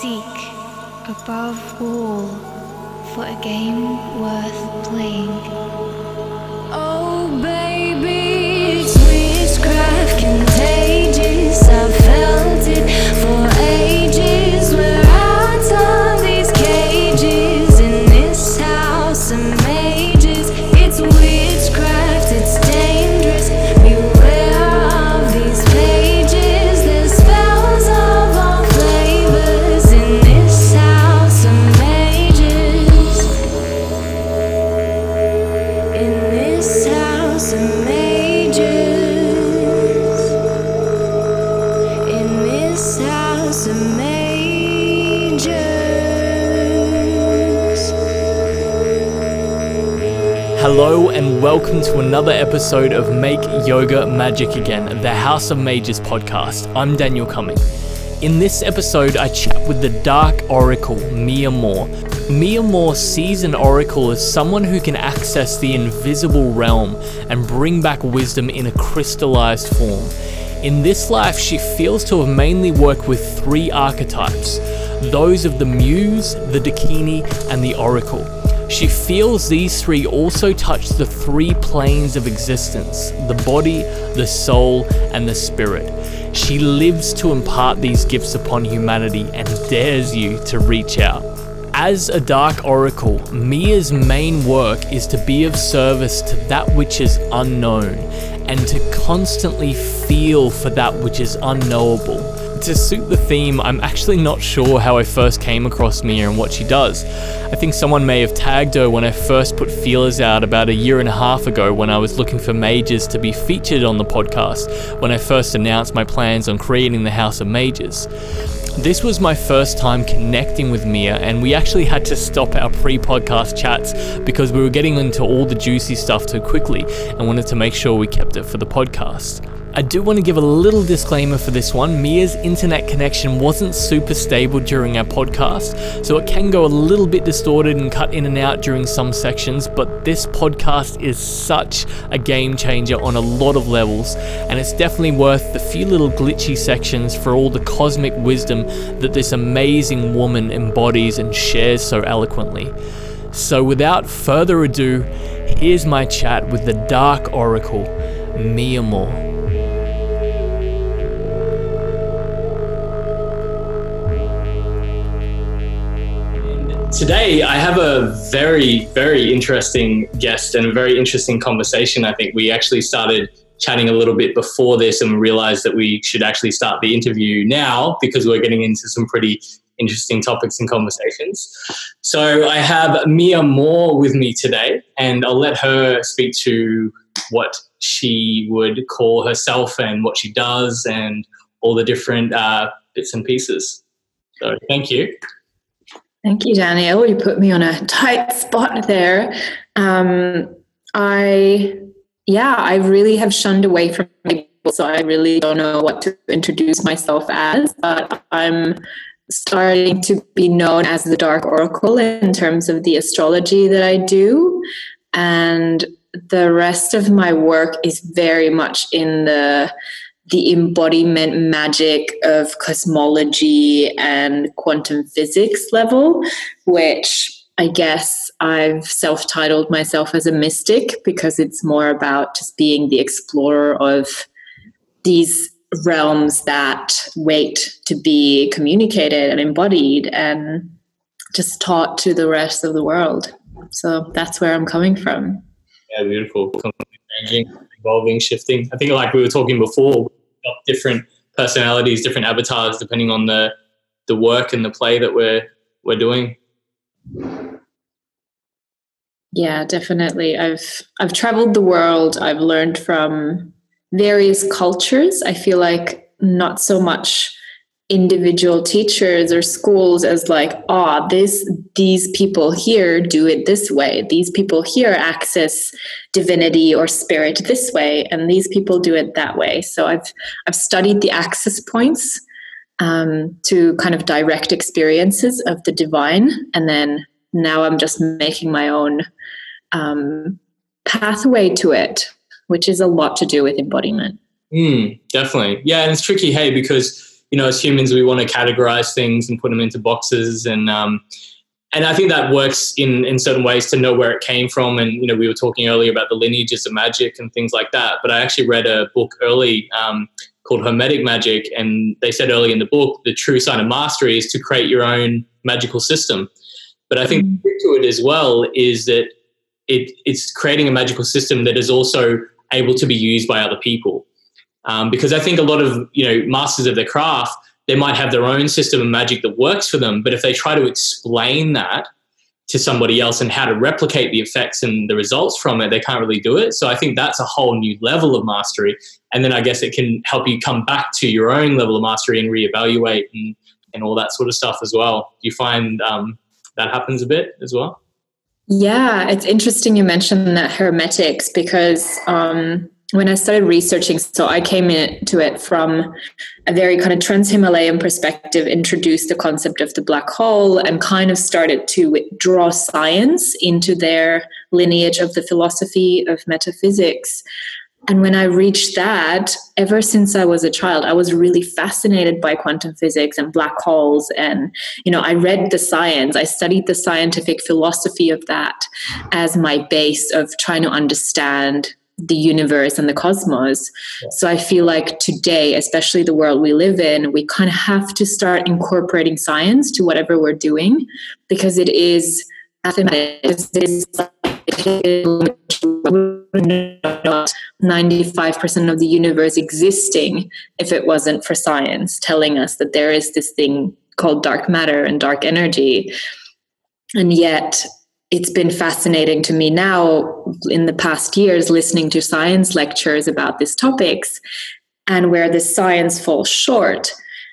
seek above all for a game worth playing. Welcome to another episode of Make Yoga Magic Again, the House of Mages podcast. I'm Daniel Cumming. In this episode, I chat with the Dark Oracle, Mia Moore. Mia Moore sees an oracle as someone who can access the invisible realm and bring back wisdom in a crystallized form. In this life, she feels to have mainly worked with three archetypes those of the Muse, the Dakini, and the Oracle. She feels these three also touch the three planes of existence the body, the soul, and the spirit. She lives to impart these gifts upon humanity and dares you to reach out. As a dark oracle, Mia's main work is to be of service to that which is unknown and to constantly feel for that which is unknowable. To suit the theme, I'm actually not sure how I first came across Mia and what she does. I think someone may have tagged her when I first put feelers out about a year and a half ago when I was looking for mages to be featured on the podcast when I first announced my plans on creating the House of Mages. This was my first time connecting with Mia, and we actually had to stop our pre podcast chats because we were getting into all the juicy stuff too quickly and wanted to make sure we kept it for the podcast. I do want to give a little disclaimer for this one. Mia's internet connection wasn't super stable during our podcast, so it can go a little bit distorted and cut in and out during some sections, but this podcast is such a game changer on a lot of levels, and it's definitely worth the few little glitchy sections for all the cosmic wisdom that this amazing woman embodies and shares so eloquently. So, without further ado, here's my chat with the Dark Oracle, Mia Moore. Today, I have a very, very interesting guest and a very interesting conversation. I think we actually started chatting a little bit before this and realized that we should actually start the interview now because we're getting into some pretty interesting topics and conversations. So I have Mia Moore with me today, and I'll let her speak to what she would call herself and what she does and all the different uh, bits and pieces. So thank you. Thank you, Danielle. You put me on a tight spot there. Um, I, yeah, I really have shunned away from people, so I really don't know what to introduce myself as, but I'm starting to be known as the Dark Oracle in terms of the astrology that I do. And the rest of my work is very much in the the embodiment magic of cosmology and quantum physics level, which I guess I've self titled myself as a mystic because it's more about just being the explorer of these realms that wait to be communicated and embodied and just taught to the rest of the world. So that's where I'm coming from. Yeah, beautiful. Changing, evolving, shifting. I think, like we were talking before, different personalities, different avatars, depending on the the work and the play that we're we're doing. Yeah, definitely. I've I've traveled the world. I've learned from various cultures. I feel like not so much individual teachers or schools as like ah oh, this these people here do it this way. These people here access divinity or spirit this way and these people do it that way. So i've i've studied the access points um, to kind of direct experiences of the divine and then now i'm just making my own um, pathway to it which is a lot to do with embodiment. Mm, definitely. Yeah and it's tricky hey because you know, as humans, we want to categorize things and put them into boxes, and um, and I think that works in in certain ways to know where it came from. And you know, we were talking earlier about the lineages of magic and things like that. But I actually read a book early um, called Hermetic Magic, and they said early in the book the true sign of mastery is to create your own magical system. But I think mm. to it as well is that it, it's creating a magical system that is also able to be used by other people. Um, because I think a lot of you know masters of the craft, they might have their own system of magic that works for them, but if they try to explain that to somebody else and how to replicate the effects and the results from it, they can't really do it. So I think that's a whole new level of mastery. And then I guess it can help you come back to your own level of mastery and reevaluate and, and all that sort of stuff as well. Do you find um, that happens a bit as well? Yeah, it's interesting you mentioned that hermetics because um, when I started researching, so I came into it from a very kind of trans Himalayan perspective, introduced the concept of the black hole, and kind of started to draw science into their lineage of the philosophy of metaphysics. And when I reached that, ever since I was a child, I was really fascinated by quantum physics and black holes. And, you know, I read the science, I studied the scientific philosophy of that as my base of trying to understand the universe and the cosmos. So I feel like today, especially the world we live in, we kind of have to start incorporating science to whatever we're doing because it is mathematics. It is 95% of the universe existing if it wasn't for science telling us that there is this thing called dark matter and dark energy. And yet, it's been fascinating to me now in the past years listening to science lectures about these topics. And where the science falls short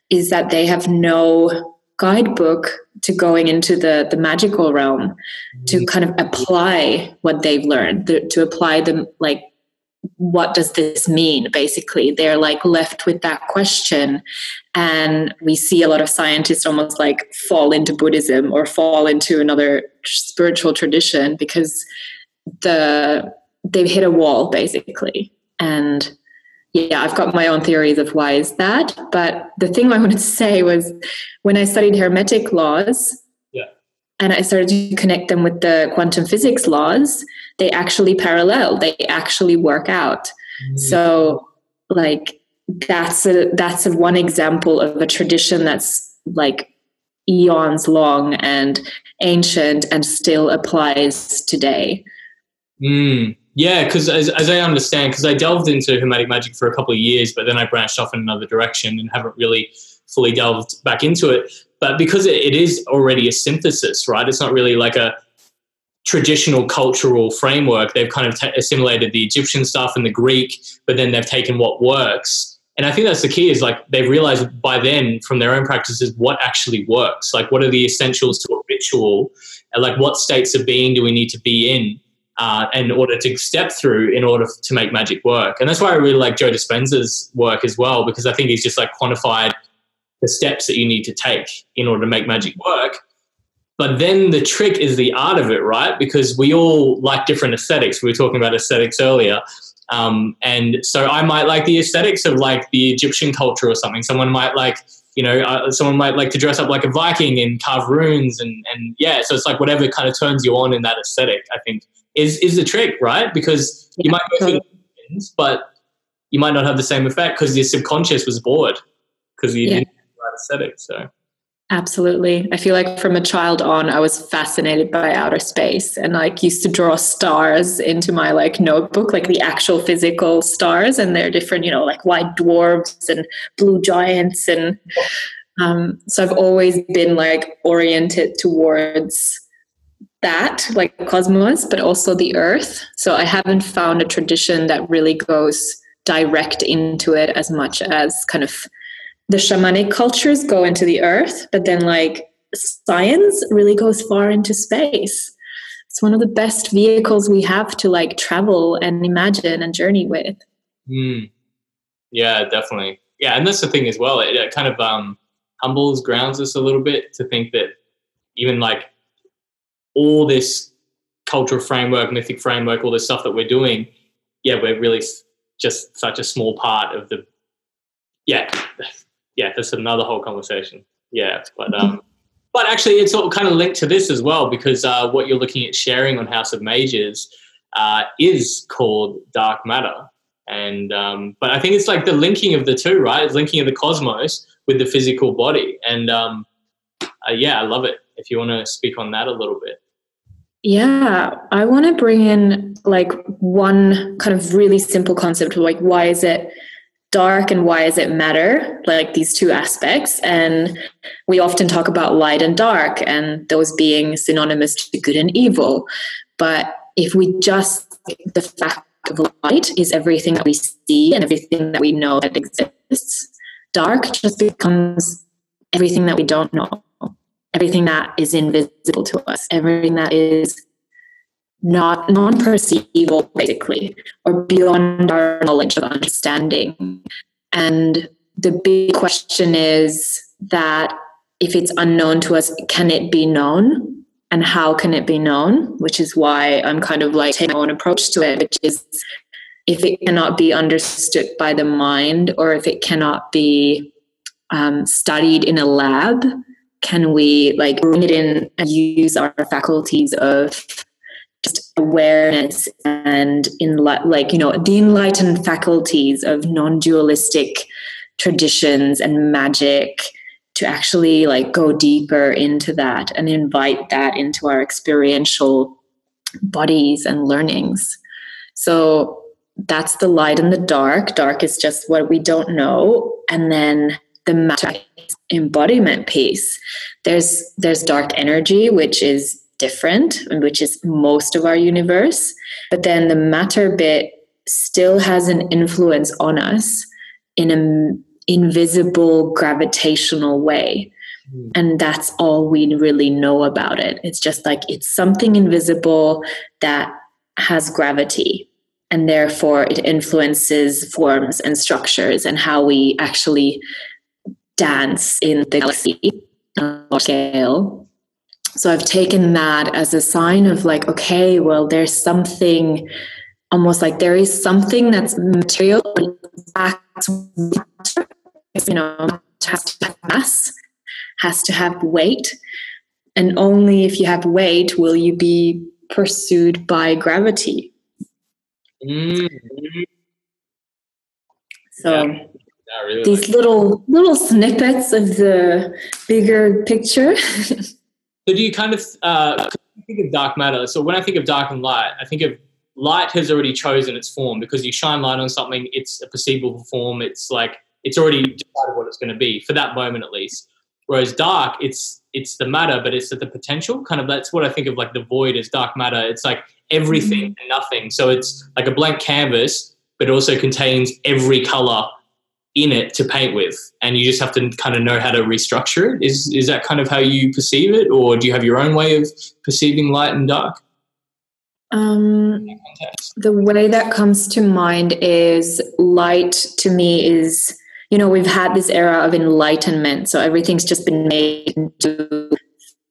is that they have no guidebook to going into the, the magical realm to mm-hmm. kind of apply what they've learned, the, to apply them like what does this mean basically they're like left with that question and we see a lot of scientists almost like fall into buddhism or fall into another spiritual tradition because the they've hit a wall basically and yeah i've got my own theories of why is that but the thing i wanted to say was when i studied hermetic laws yeah. and i started to connect them with the quantum physics laws they actually parallel they actually work out mm-hmm. so like that's a that's a one example of a tradition that's like eons long and ancient and still applies today mm. yeah because as, as i understand because i delved into hermetic magic for a couple of years but then i branched off in another direction and haven't really fully delved back into it but because it, it is already a synthesis right it's not really like a traditional cultural framework. They've kind of t- assimilated the Egyptian stuff and the Greek, but then they've taken what works. And I think that's the key is like they've realized by then from their own practices what actually works. Like what are the essentials to a ritual? And like what states of being do we need to be in uh, in order to step through in order to make magic work? And that's why I really like Joe Dispenza's work as well, because I think he's just like quantified the steps that you need to take in order to make magic work but then the trick is the art of it, right? Because we all like different aesthetics. We were talking about aesthetics earlier. Um, and so I might like the aesthetics of like the Egyptian culture or something. Someone might like, you know, uh, someone might like to dress up like a Viking and carve runes and, and yeah. So it's like whatever kind of turns you on in that aesthetic, I think is, is the trick, right? Because you might go through things, but you might not have the same effect because your subconscious was bored because you yeah. didn't have the right aesthetic. So Absolutely. I feel like from a child on, I was fascinated by outer space and like used to draw stars into my like notebook, like the actual physical stars. And they're different, you know, like white dwarfs and blue giants. And um, so I've always been like oriented towards that, like cosmos, but also the earth. So I haven't found a tradition that really goes direct into it as much as kind of the shamanic cultures go into the earth, but then like science really goes far into space. It's one of the best vehicles we have to like travel and imagine and journey with. Mm. Yeah, definitely. Yeah, and that's the thing as well. It, it kind of um, humbles, grounds us a little bit to think that even like all this cultural framework, mythic framework, all this stuff that we're doing, yeah, we're really just such a small part of the yeah yeah, that's another whole conversation. Yeah, but um, but actually, it's all kind of linked to this as well because uh, what you're looking at sharing on House of Mages uh, is called dark matter, and um, but I think it's like the linking of the two, right? It's linking of the cosmos with the physical body, and um, uh, yeah, I love it. If you want to speak on that a little bit. Yeah, I want to bring in like one kind of really simple concept of like why is it dark and why does it matter? Like these two aspects. And we often talk about light and dark and those being synonymous to good and evil. But if we just the fact of light is everything that we see and everything that we know that exists dark just becomes everything that we don't know. Everything that is invisible to us. Everything that is not non-perceivable basically or beyond our knowledge of understanding. And the big question is that if it's unknown to us can it be known? And how can it be known? Which is why i'm kind of like taking my own approach to it which is if it cannot be understood by the mind or if it cannot be um, studied in a lab can we like bring it in and use our faculties of awareness and in like you know the enlightened faculties of non-dualistic traditions and magic to actually like go deeper into that and invite that into our experiential bodies and learnings. So that's the light and the dark. Dark is just what we don't know. And then the matter embodiment piece. There's there's dark energy which is different, which is most of our universe. But then the matter bit still has an influence on us in an invisible gravitational way. Mm. And that's all we really know about it. It's just like it's something invisible that has gravity. And therefore, it influences forms and structures and how we actually dance in the galaxy scale so I've taken that as a sign of like, okay, well, there's something almost like there is something that's material, you know, has to have mass, has to have weight. And only if you have weight will you be pursued by gravity. Mm-hmm. So yeah. Really these like little little snippets of the bigger picture So do you kind of uh, think of dark matter? So when I think of dark and light, I think of light has already chosen its form because you shine light on something, it's a perceivable form. It's like it's already decided what it's going to be for that moment at least. Whereas dark, it's it's the matter, but it's at the potential. Kind of that's what I think of like the void as dark matter. It's like everything mm-hmm. and nothing. So it's like a blank canvas, but it also contains every color in it to paint with and you just have to kind of know how to restructure it? Is is that kind of how you perceive it or do you have your own way of perceiving light and dark? Um, the way that comes to mind is light to me is you know we've had this era of enlightenment so everything's just been made into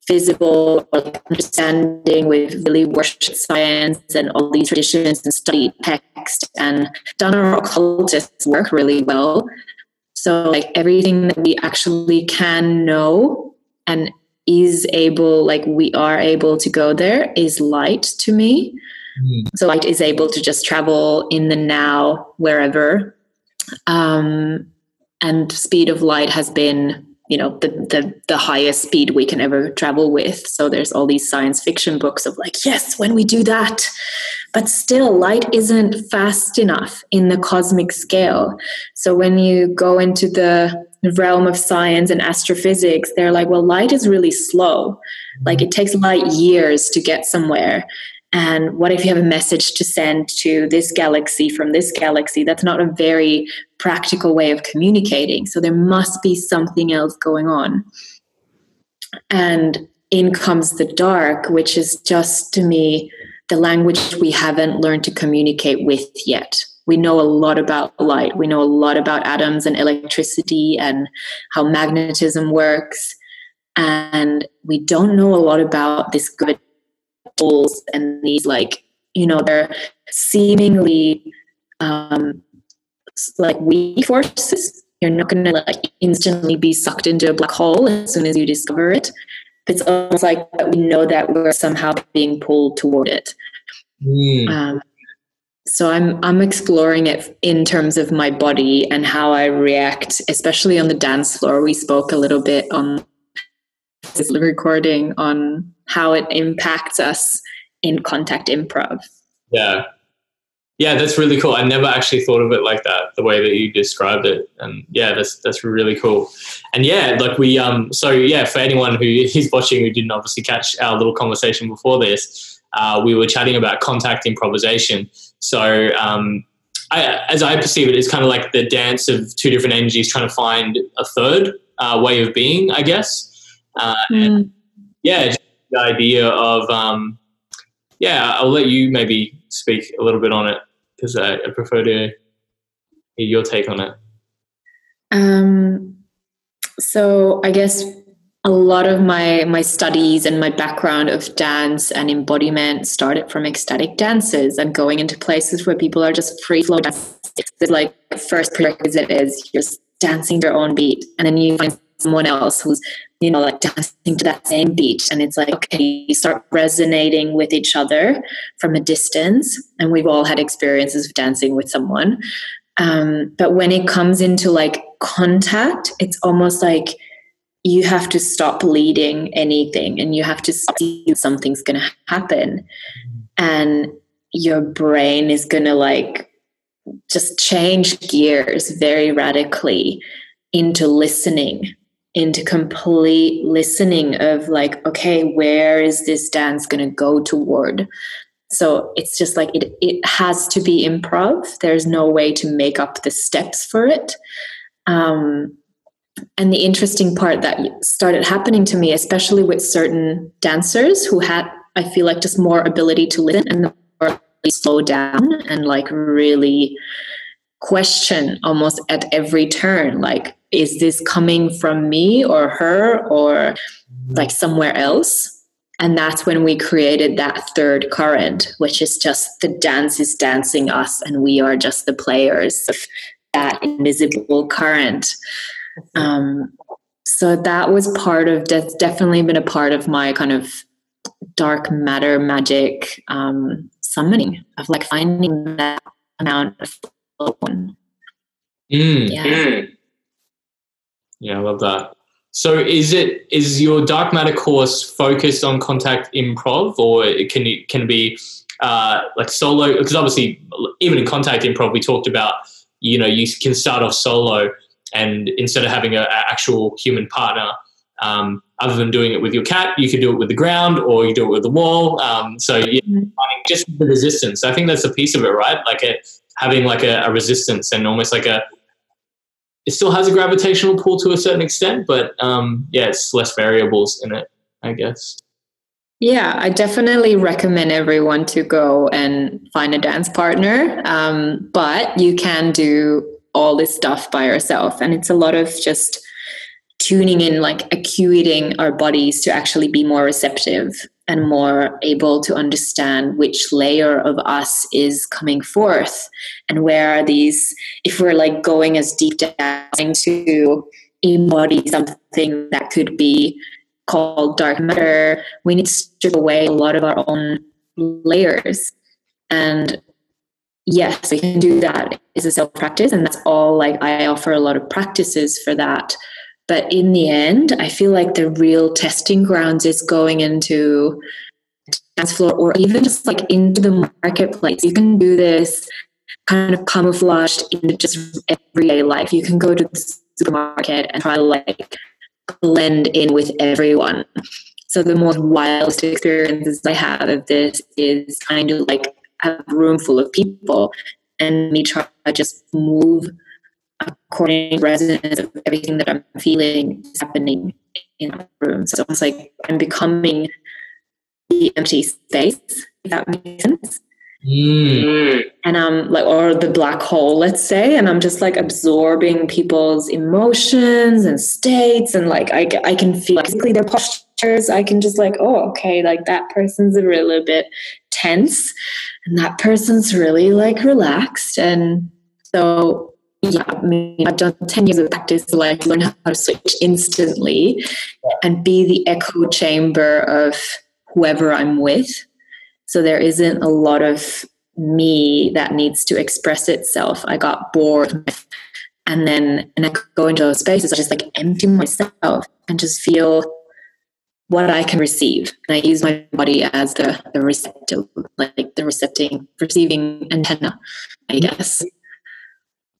visible understanding with really worshipped science and all these traditions and studied text and done our occultist work really well. So like everything that we actually can know and is able, like we are able to go there is light to me. Mm. So light is able to just travel in the now wherever. Um, and speed of light has been you know the, the the highest speed we can ever travel with. So there's all these science fiction books of like yes when we do that. But still light isn't fast enough in the cosmic scale. So when you go into the realm of science and astrophysics they're like well light is really slow. Like it takes light years to get somewhere. And what if you have a message to send to this galaxy from this galaxy? That's not a very practical way of communicating. So there must be something else going on. And in comes the dark, which is just to me the language we haven't learned to communicate with yet. We know a lot about light, we know a lot about atoms and electricity and how magnetism works. And we don't know a lot about this good and these like you know they're seemingly um, like weak forces you're not going to like instantly be sucked into a black hole as soon as you discover it. It's almost like we know that we're somehow being pulled toward it. Mm. Um, so I'm I'm exploring it in terms of my body and how I react, especially on the dance floor. We spoke a little bit on this recording on how it impacts us in contact improv. Yeah. Yeah, that's really cool. I never actually thought of it like that, the way that you described it. And yeah, that's that's really cool. And yeah, like we um so yeah, for anyone who is watching who didn't obviously catch our little conversation before this, uh, we were chatting about contact improvisation. So um I, as I perceive it, it's kind of like the dance of two different energies trying to find a third uh, way of being, I guess. Uh, and yeah, just the idea of um, yeah, I'll let you maybe speak a little bit on it because I, I prefer to hear your take on it. Um, so I guess a lot of my my studies and my background of dance and embodiment started from ecstatic dances and going into places where people are just free flow dancing. Like first prerequisite is you're dancing your own beat, and then you find someone else who's you know like dancing to that same beat, and it's like okay, you start resonating with each other from a distance, and we've all had experiences of dancing with someone. Um, but when it comes into like contact, it's almost like you have to stop leading anything and you have to see something's going to happen. And your brain is going to like just change gears very radically into listening into complete listening of like okay where is this dance going to go toward? So it's just like it, it has to be improv. There's no way to make up the steps for it. Um, and the interesting part that started happening to me, especially with certain dancers who had, I feel like, just more ability to listen and slow down and like really question almost at every turn like, is this coming from me or her or like somewhere else? And that's when we created that third current, which is just the dance is dancing us and we are just the players of that invisible current. Um, so that was part of that's definitely been a part of my kind of dark matter magic um, summoning of like finding that amount of flow. Mm. Yeah. Yeah, I love that. So is it is your dark matter course focused on contact improv or it can it can be uh, like solo because obviously even in contact improv we talked about you know you can start off solo and instead of having an actual human partner um, other than doing it with your cat you can do it with the ground or you do it with the wall um, so yeah, just the resistance i think that's a piece of it right like a, having like a, a resistance and almost like a it still has a gravitational pull to a certain extent but um, yeah it's less variables in it i guess Yeah, I definitely recommend everyone to go and find a dance partner. Um, but you can do all this stuff by yourself. And it's a lot of just tuning in, like acuting our bodies to actually be more receptive and more able to understand which layer of us is coming forth and where are these, if we're like going as deep down to embody something that could be called dark matter, we need to strip away a lot of our own layers. And yes, we can do that is a self practice, and that's all. Like I offer a lot of practices for that. But in the end, I feel like the real testing grounds is going into dance floor or even just like into the marketplace. You can do this kind of camouflaged into just everyday life. You can go to the supermarket and try to like blend in with everyone. So the most wildest experiences I have of this is kind of like have a room full of people and me try to just move according to resonance of everything that I'm feeling is happening in that room. So it's like I'm becoming the empty space, if that makes sense Mm. and I'm like, or the black hole, let's say, and I'm just like absorbing people's emotions and states, and like I, I can feel physically their postures. I can just like, oh, okay, like that person's a really bit tense, and that person's really like relaxed, and so yeah, I mean, I've done 10 years of practice to like learn how to switch instantly and be the echo chamber of whoever I'm with. So there isn't a lot of me that needs to express itself. I got bored and then and I go into those spaces, I just like empty myself and just feel what I can receive. And I use my body as the, the receptive, like the recepting, receiving antenna, I guess.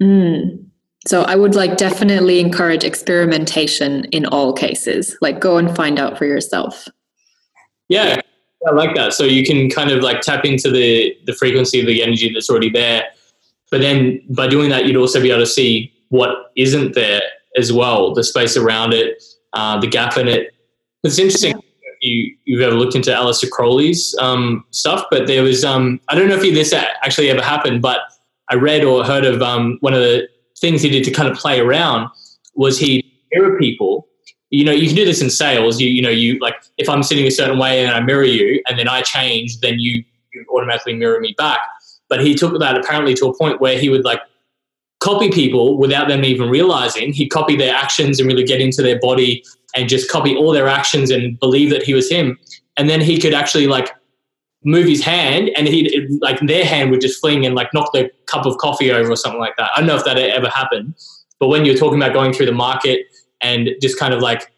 Mm. So I would like definitely encourage experimentation in all cases. Like go and find out for yourself. Yeah, I like that. So you can kind of like tap into the the frequency of the energy that's already there. But then by doing that, you'd also be able to see what isn't there as well, the space around it, uh, the gap in it. It's interesting. You, you've ever looked into Aleister Crowley's um, stuff, but there was um, I don't know if this actually ever happened, but I read or heard of um, one of the things he did to kind of play around was he mirror people. You know, you can do this in sales. You you know, you like if I'm sitting a certain way and I mirror you, and then I change, then you, you automatically mirror me back. But he took that apparently to a point where he would like copy people without them even realizing. He'd copy their actions and really get into their body and just copy all their actions and believe that he was him. And then he could actually like move his hand and he like their hand would just fling and like knock the cup of coffee over or something like that. I don't know if that ever happened, but when you're talking about going through the market and just kind of like,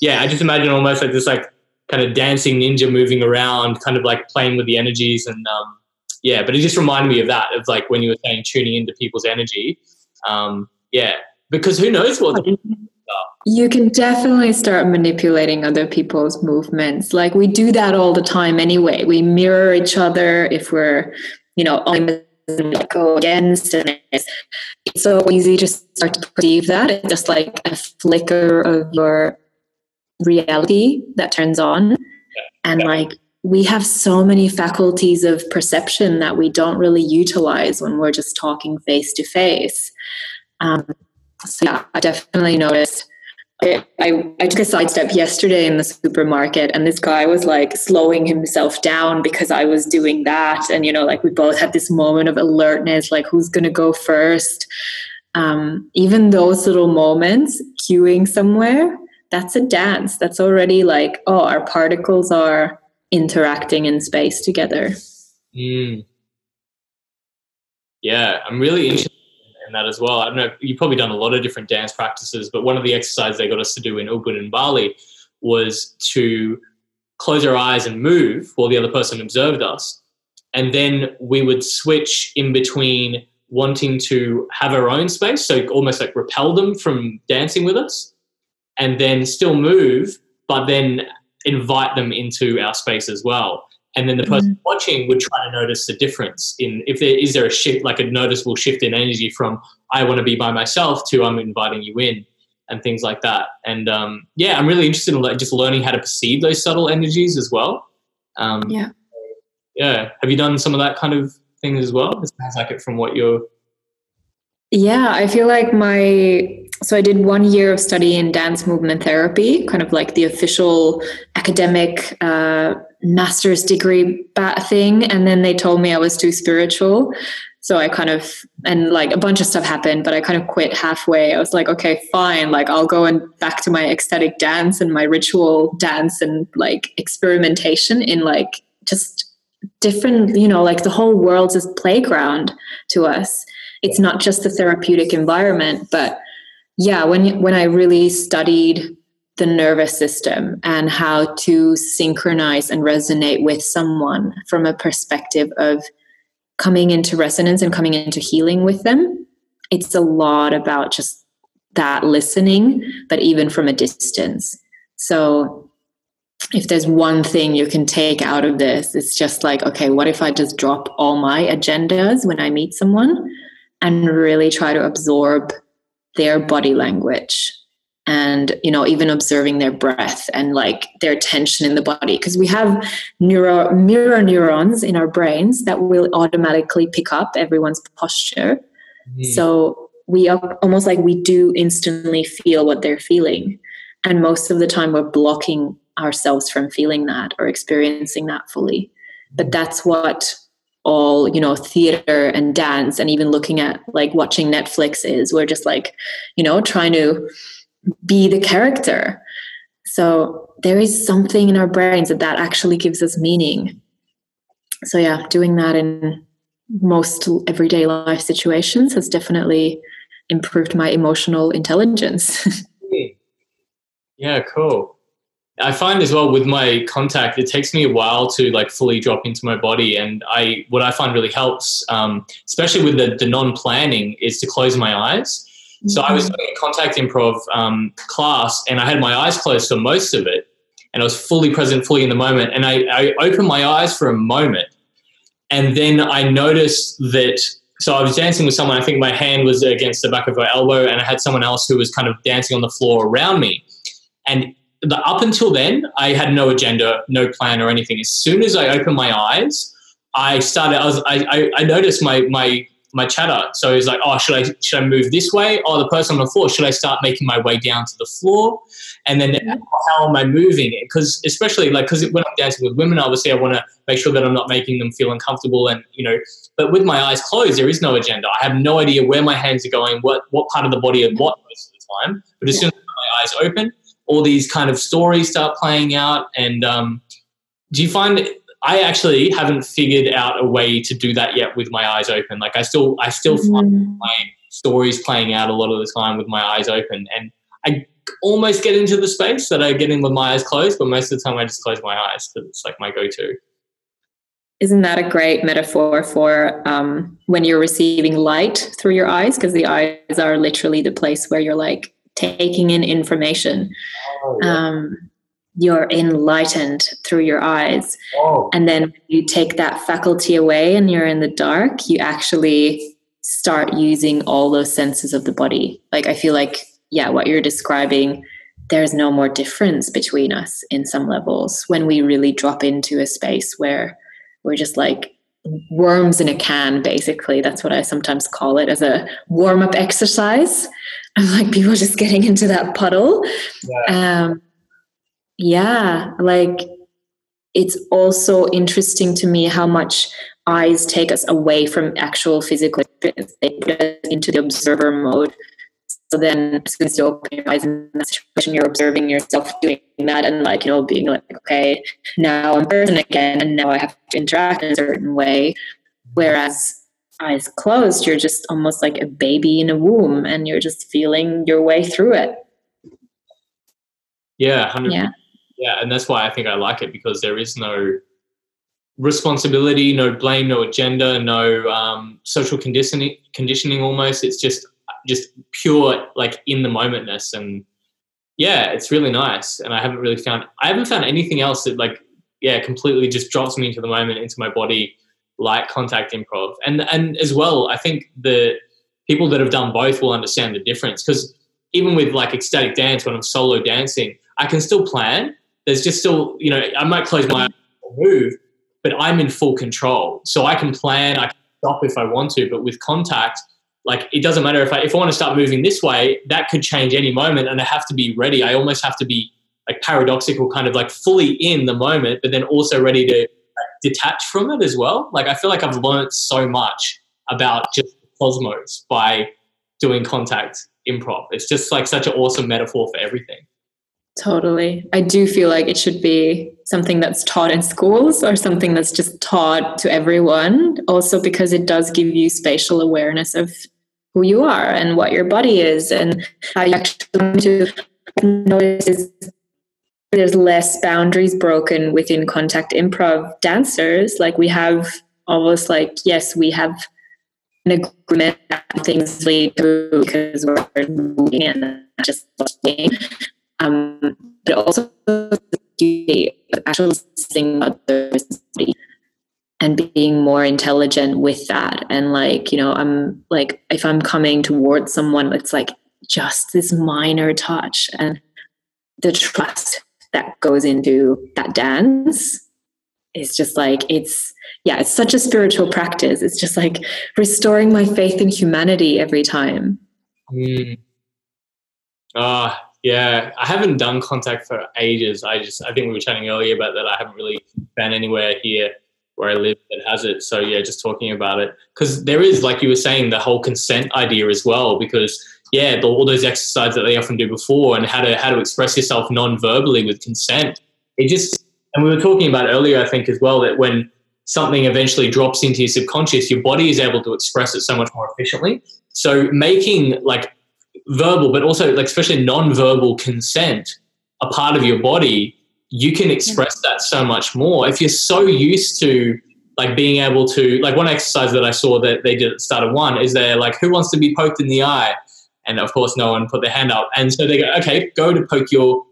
yeah, I just imagine almost like this like kind of dancing ninja moving around, kind of like playing with the energies and um, yeah. But it just reminded me of that of like when you were saying tuning into people's energy. Um, yeah, because who knows what you can definitely start manipulating other people's movements. Like we do that all the time anyway. We mirror each other if we're, you know, go against and it's, it's so easy to start to perceive that. It's just like a flicker of your reality that turns on. And like we have so many faculties of perception that we don't really utilize when we're just talking face to face. Um, so yeah, I definitely noticed. I, I, I took a sidestep yesterday in the supermarket and this guy was like slowing himself down because I was doing that. And, you know, like we both had this moment of alertness, like who's going to go first. Um, even those little moments, queuing somewhere, that's a dance. That's already like, oh, our particles are interacting in space together. Mm. Yeah, I'm really interested in that as well. I don't know, you've probably done a lot of different dance practices, but one of the exercises they got us to do in Ubud and Bali was to close our eyes and move while the other person observed us. And then we would switch in between wanting to have our own space, so almost like repel them from dancing with us, and then still move, but then invite them into our space as well and then the person mm. watching would try to notice the difference in if there is there a shift like a noticeable shift in energy from i want to be by myself to i'm inviting you in and things like that. And um, yeah i'm really interested in like just learning how to perceive those subtle energies as well. Um, yeah. yeah. Have you done some of that kind of thing as well? It sounds like it from what you're yeah i feel like my so I did one year of study in dance movement therapy, kind of like the official academic uh, master's degree bat thing. And then they told me I was too spiritual. So I kind of, and like a bunch of stuff happened, but I kind of quit halfway. I was like, okay, fine. Like I'll go and back to my ecstatic dance and my ritual dance and like experimentation in like just different, you know, like the whole world's a playground to us. It's not just the therapeutic environment, but yeah, when when I really studied the nervous system and how to synchronize and resonate with someone from a perspective of coming into resonance and coming into healing with them, it's a lot about just that listening, but even from a distance. So if there's one thing you can take out of this, it's just like, okay, what if I just drop all my agendas when I meet someone and really try to absorb their body language and you know even observing their breath and like their tension in the body. Because we have neuro mirror neurons in our brains that will automatically pick up everyone's posture. Mm-hmm. so we are almost like we do instantly feel what they're feeling. And most of the time we're blocking ourselves from feeling that or experiencing that fully. But that's what all you know theater and dance and even looking at like watching netflix is. We're just like you know trying to be the character. So there is something in our brains that that actually gives us meaning. So yeah doing that in most everyday life situations has definitely improved my emotional intelligence. Yeah cool. I find as well with my contact, it takes me a while to like fully drop into my body. And I, what I find really helps, um, especially with the, the non-planning, is to close my eyes. So I was doing a contact improv um, class, and I had my eyes closed for most of it, and I was fully present, fully in the moment. And I, I opened my eyes for a moment, and then I noticed that. So I was dancing with someone. I think my hand was against the back of her elbow, and I had someone else who was kind of dancing on the floor around me. And the, up until then, I had no agenda, no plan or anything. As soon as I opened my eyes, I started. I was. I, I, I noticed my my my chatter. So he's like, oh, should I should I move this way? Oh, the person on the floor. Should I start making my way down to the floor? And then how am I moving it? Because especially like because when I'm dancing with women, obviously I want to make sure that I'm not making them feel uncomfortable. And you know, but with my eyes closed, there is no agenda. I have no idea where my hands are going, what what part of the body and what most of the time. But as soon as my eyes open, all these kind of stories start playing out. And um, do you find I actually haven't figured out a way to do that yet with my eyes open. Like I still, I still mm. find my stories playing out a lot of the time with my eyes open, and I almost get into the space that I get in with my eyes closed, but most of the time I just close my eyes because it's like my go-to. Isn't that a great metaphor for um, when you're receiving light through your eyes? Because the eyes are literally the place where you're like taking in information. Oh, yeah. um, you're enlightened through your eyes. Oh. And then you take that faculty away and you're in the dark, you actually start using all those senses of the body. Like, I feel like, yeah, what you're describing, there's no more difference between us in some levels when we really drop into a space where we're just like worms in a can, basically. That's what I sometimes call it as a warm up exercise. I'm like people just getting into that puddle. Yeah. Um, yeah, like it's also interesting to me how much eyes take us away from actual physical experience. They put us into the observer mode. So then as soon as you open your eyes in that situation, you're observing yourself doing that and like, you know, being like, okay, now I'm person again and now I have to interact in a certain way. Whereas eyes closed, you're just almost like a baby in a womb and you're just feeling your way through it. Yeah, 100. yeah, yeah, and that's why I think I like it because there is no responsibility, no blame, no agenda, no um, social conditioning. Conditioning almost. It's just just pure like in the momentness, and yeah, it's really nice. And I haven't really found I haven't found anything else that like yeah completely just drops me into the moment, into my body like contact improv. And and as well, I think the people that have done both will understand the difference because even with like ecstatic dance when I'm solo dancing, I can still plan. There's just still, you know, I might close my move, but I'm in full control. So I can plan, I can stop if I want to, but with contact, like it doesn't matter if I if I want to start moving this way, that could change any moment and I have to be ready. I almost have to be like paradoxical, kind of like fully in the moment, but then also ready to detach from it as well. Like I feel like I've learned so much about just cosmos by doing contact improv. It's just like such an awesome metaphor for everything. Totally. I do feel like it should be something that's taught in schools or something that's just taught to everyone. Also, because it does give you spatial awareness of who you are and what your body is and how you actually to notice there's less boundaries broken within contact improv dancers. Like we have almost like, yes, we have an agreement that things lead to because we're moving and just. Um, but also actually seeing others and being more intelligent with that. And like, you know, I'm like, if I'm coming towards someone, it's like just this minor touch and the trust that goes into that dance is just like it's yeah it's such a spiritual practice it's just like restoring my faith in humanity every time mm. uh yeah i haven't done contact for ages i just i think we were chatting earlier about that i haven't really been anywhere here where I live that has it. So yeah, just talking about it because there is, like you were saying, the whole consent idea as well. Because yeah, all those exercises that they often do before and how to how to express yourself non-verbally with consent. It just and we were talking about earlier, I think as well that when something eventually drops into your subconscious, your body is able to express it so much more efficiently. So making like verbal, but also like especially non-verbal consent a part of your body, you can express that so much more. If you're so used to like being able to like one exercise that I saw that they did at the start of one is they're like, who wants to be poked in the eye? And of course, no one put their hand up. And so they go, okay, go to poke your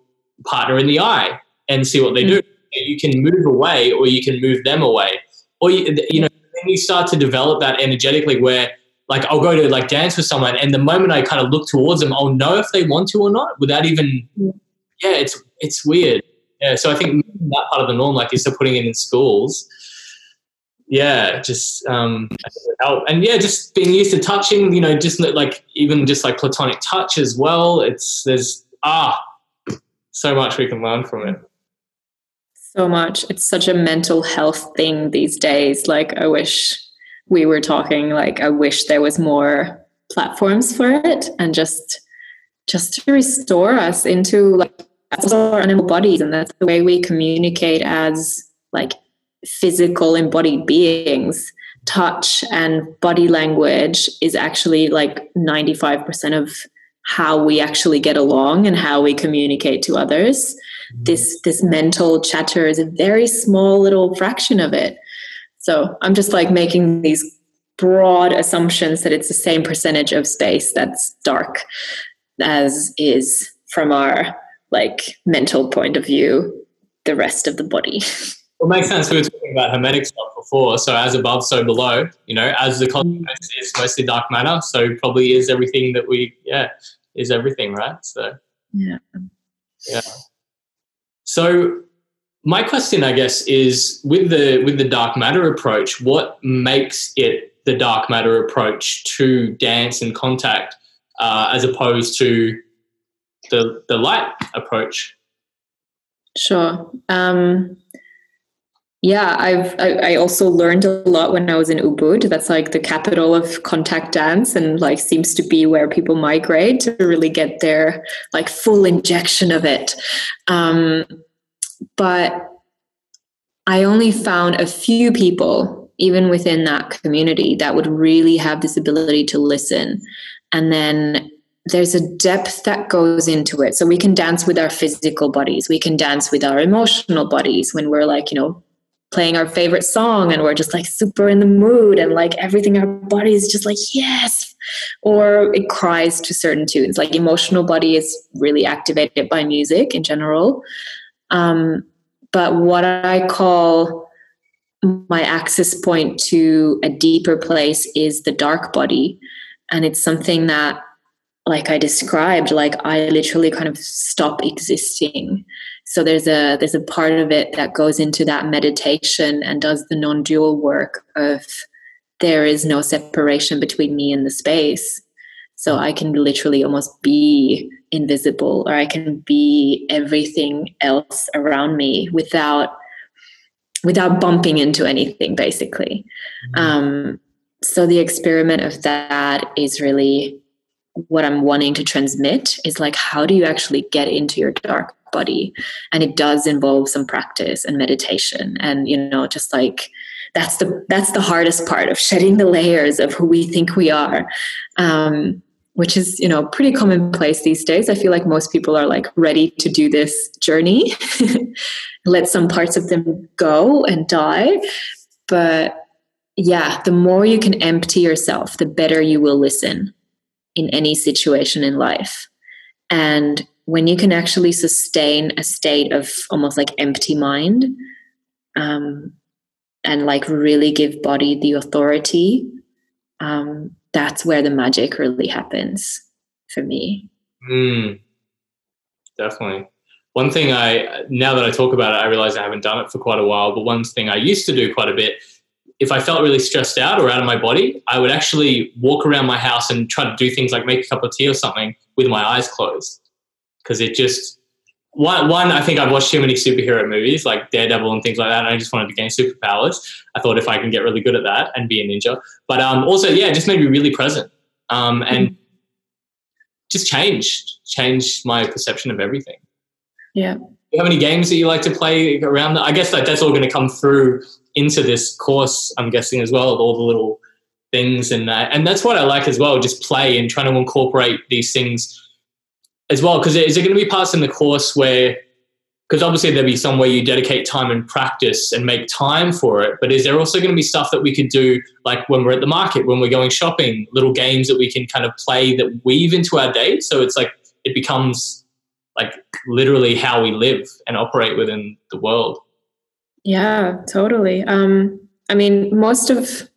partner in the eye and see what they mm. do. You can move away or you can move them away. Or, you, you know, then you start to develop that energetically where like I'll go to like dance with someone and the moment I kind of look towards them, I'll know if they want to or not without even, yeah, it's, it's weird. Yeah. So I think that part of the norm, like you said, putting it in schools, yeah, just um, help. And yeah, just being used to touching, you know, just like even just like platonic touch as well. It's there's ah, so much we can learn from it. So much. It's such a mental health thing these days. Like I wish we were talking. Like I wish there was more platforms for it, and just just to restore us into like our animal bodies, and that's the way we communicate as like physical embodied beings. Touch and body language is actually like 95% of how we actually get along and how we communicate to others. Mm-hmm. This this mental chatter is a very small little fraction of it so i'm just like making these broad assumptions that it's the same percentage of space that's dark as is from our like mental point of view the rest of the body Well, it makes sense. We were talking about hermetic stuff before. So as above, so below. You know, as the cosmos mm. is mostly dark matter, so probably is everything that we, yeah, is everything, right? So yeah, yeah. So my question, I guess, is with the with the dark matter approach, what makes it the dark matter approach to dance and contact, uh, as opposed to the the light approach? Sure. Um, yeah, I've I, also learned a lot when I was in Ubud. That's like the capital of contact dance, and like seems to be where people migrate to really get their like full injection of it. Um, but I only found a few people, even within that community, that would really have this ability to listen, and then there's a depth that goes into it. So we can dance with our physical bodies. We can dance with our emotional bodies when we're like, you know, playing our favorite song and we're just like super in the mood and like everything our body is just like yes or it cries to certain tunes like emotional body is really activated by music in general um, but what i call my access point to a deeper place is the dark body. And it's something that like i described like i literally kind of stop existing. So there's a there's a part of it that goes into that meditation and does the non-dual work of there is no separation between me and the space so i can literally almost be invisible or i can be everything else around me without without bumping into anything basically. Mm-hmm. um, so the experiment of that is really what i'm wanting to transmit is like how do you actually get into your dark body? And it does involve some practice and meditation and you know just like that's the that's the hardest part of shedding the layers of who we think we are. Um, which is you know pretty commonplace these days. I feel like most people are like ready to do this journey. Let some parts of them go and die. But yeah the more you can empty yourself the better you will listen in any situation in life. And when you can actually sustain a state of almost like empty mind um, and like really give body the authority um, that's where the magic really happens for me. Mm, definitely. One thing i now that i talk about it i realize i haven't done it for quite a while. But one thing i used to do quite a bit if I felt really stressed out or out of my body, I would actually walk around my house and try to do things like make a cup of tea or something with my eyes closed. Because it just one, one, I think I've watched too many superhero movies like Daredevil and things like that, and I just wanted to gain superpowers. I thought if I can get really good at that and be a ninja, but um, also yeah, it just made me really present um, and mm-hmm. just changed changed my perception of everything. Yeah. Do you have any games that you like to play around that? I guess like that's all going to come through into this course. I'm guessing as well, all the little things and that, and that's what I like as well. Just play and trying to incorporate these things as well. Because is there going to be parts in the course where because obviously there'll be some where you dedicate time and practice and make time for it but is there also going to be stuff that we could do like when we're at the market when we're going shopping little games that we can kind of play that weave into our day so it's like it becomes like literally how we live and operate within the world yeah totally um i mean most of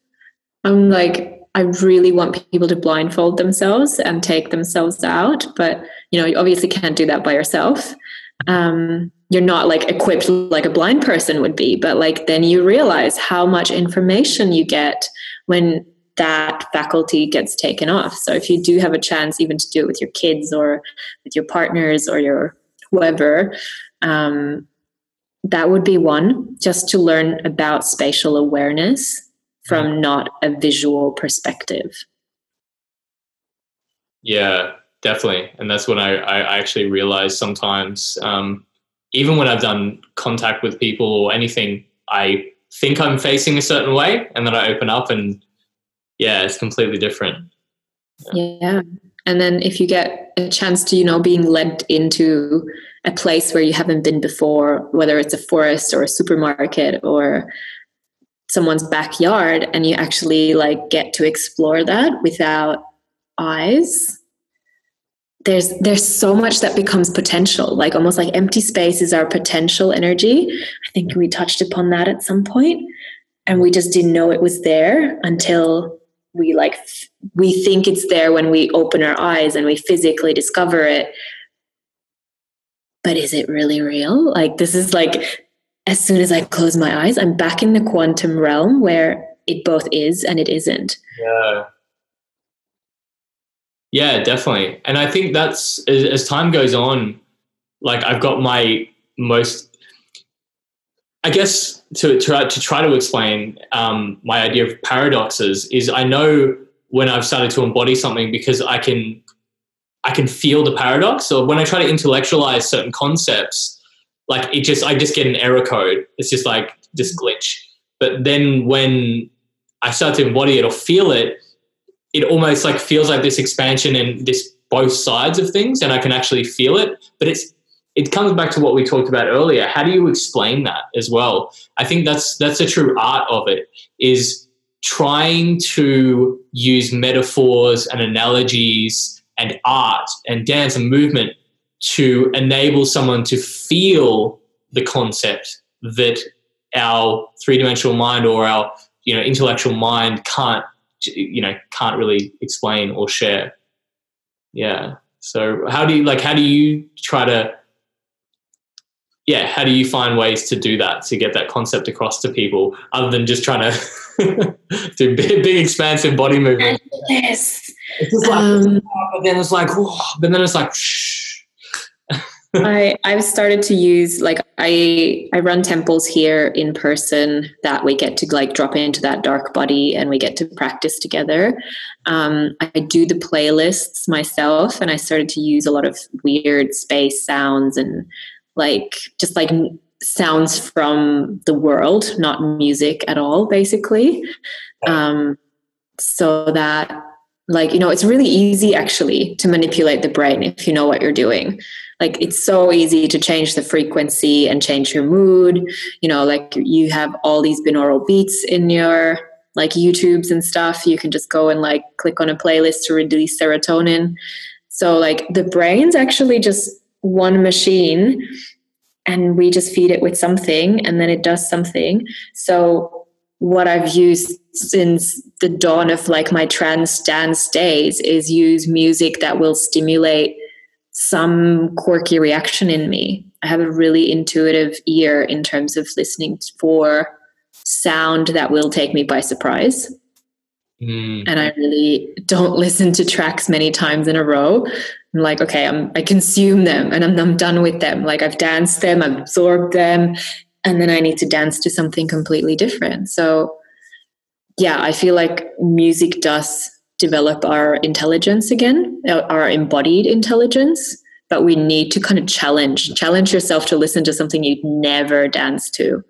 i'm like I really want people to blindfold themselves and take themselves out, but you know, you obviously can't do that by yourself. Um, you're not like equipped like a blind person would be but like then you realize how much information you get when that faculty gets taken off so if you do have a chance even to do it with your kids or with your partners or your whoever um, that would be one just to learn about spatial awareness from mm-hmm. not a visual perspective yeah definitely and that's when i, I actually realize sometimes um, even when I've done contact with people or anything, I think I'm facing a certain way, and then I open up, and yeah, it's completely different. Yeah. yeah. And then if you get a chance to, you know, being led into a place where you haven't been before, whether it's a forest or a supermarket or someone's backyard, and you actually like get to explore that without eyes there's there's so much that becomes potential. Like almost like empty space is our potential energy. I think we touched upon that at some point. And we just didn't know it was there until we like we think it's there when we open our eyes and we physically discover it. But is it really real? Like this is like as soon as i close my eyes i'm back in the quantum realm where it both is and it isn't yeah yeah, definitely. And I think that's as, as time goes on, like I've got my most I guess to, to, to try to explain um, my idea of paradoxes is I know when I've started to embody something because I can I can feel the paradox. So when I try to intellectualize certain concepts, like it just I just get an error code. It's just like just mm-hmm. glitch. But then when I start to embody it or feel it, it almost like feels like this expansion and this both sides of things and I can actually feel it. But it's it comes back to what we talked about earlier. How do you explain that as well? I think that's that's the true art of it is trying to use metaphors and analogies and art and dance and movement to enable someone to feel the concept that our three-dimensional mind or our you know intellectual mind can't you know can't really explain or share. Yeah. So how do you like how do you try to yeah how do you find ways to do that to get that concept across to people other than just trying to do big, big expansive body movement? Yes. It's just like um, but then it's like but then it's like shh I I've started to use like I I run temples here in person that we get to like drop into that dark body and we get to practice together. Um, I do the playlists myself and I started to use a lot of weird space sounds and like just like sounds from the world, not music at all, basically. Um, so that like you know it's really easy actually to manipulate the brain if you know what you're doing like it's so easy to change the frequency and change your mood. You know like you have all these binaural beats in your like youtubes and stuff. You can just go and like click on a playlist to release serotonin. So like the brain's actually just one machine and we just feed it with something and then it does something. So what i've used since the dawn of like my trance dance days is use music that will stimulate some quirky reaction in me. I have a really intuitive ear in terms of listening for sound that will take me by surprise. Mm. and I really don't listen to tracks many times in a row. I'm like, okay, I'm I consume them and I'm I'm done with them. Like I've danced them, I've absorbed them, and then I need to dance to something completely different. So yeah, I feel like music does develop our intelligence again, our- embodied intelligence. But we need to kind of challenge, challenge yourself to listen to something you'd never dance to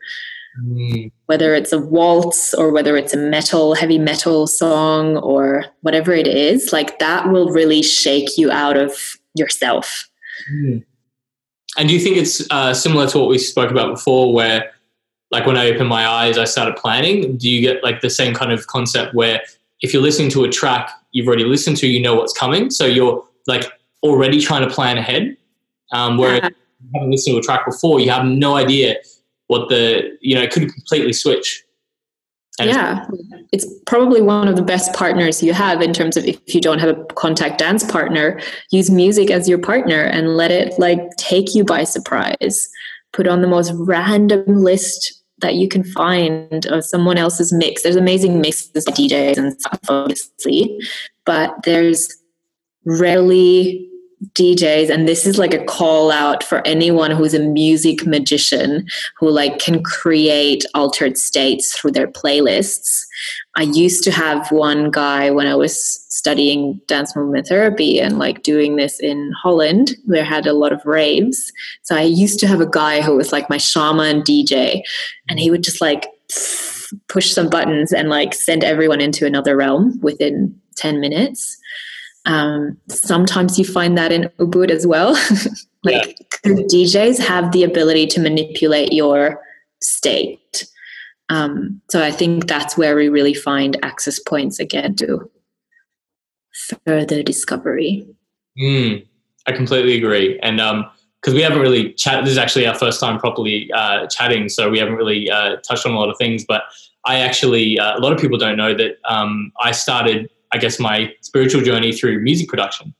Mm. whether it's a waltz or whether it's a metal, heavy metal song or whatever it is, like that will really shake you out of yourself. Mm. And do you think it's uh, similar to what we spoke about before, where like when I opened my eyes, I started planning? Do you get like the same kind of concept where if you're listening to a track you've already listened to, you know what's coming, so you're like already trying to plan ahead? Um, whereas Yeah. you haven't listened to a track before, you have no idea what the you know it could completely switch. And yeah, it's probably one of the best partners you have in terms of if you don't have a contact dance partner, use music as your partner and let it like take you by surprise. Put on the most random list that you can find of someone else's mix. There's amazing mixes by DJs and stuff, obviously, but there's rarely DJs, and this is like a call out for anyone who's a music magician who like can create altered states through their playlists. I used to have one guy when I was studying dance movement therapy and like doing this in Holland, where I had a lot of raves. So I used to have a guy who was like my shaman DJ, and he would just like push some buttons and like send everyone into another realm within 10 minutes. Um, sometimes you find that in Ubud as well. like good DJs have the ability to manipulate your state. Um, so I think that's where we really find access points again to further discovery. Mm, I completely agree. And because we haven't really chatted, this is actually our first time properly uh, chatting, so we haven't really uh, touched on a lot of things. But I actually, uh, a lot of people don't know that um, I started, I guess, my spiritual journey through music production.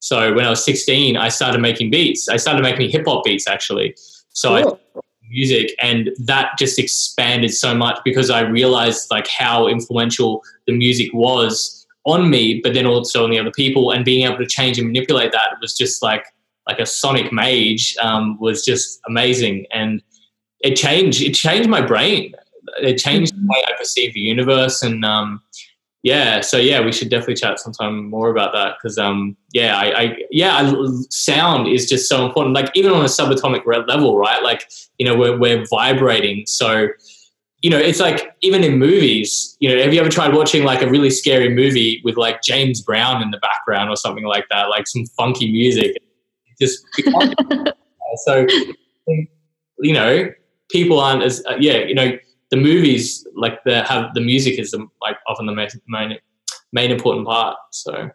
So when I was 16, I started making beats. I started making hip hop beats actually. So I Cool. Music and that just expanded so much because I realized like how influential the music was on me, but then also on the other people and being able to change and manipulate that was just like like a sonic mage um, was just amazing and it changed it changed my brain. It changed the way I perceive the universe and um, yeah, so yeah, we should definitely chat sometime more about that because um, yeah, I, I yeah, I, sound is just so important. Like even on a subatomic level, right? Like you know, we're we're vibrating. So you know, it's like even in movies. You know, have you ever tried watching like a really scary movie with like James Brown in the background or something like that, like some funky music? Just so you know, people aren't as uh, yeah, you know the movies like the have the music is the, like often the main, main main important part. So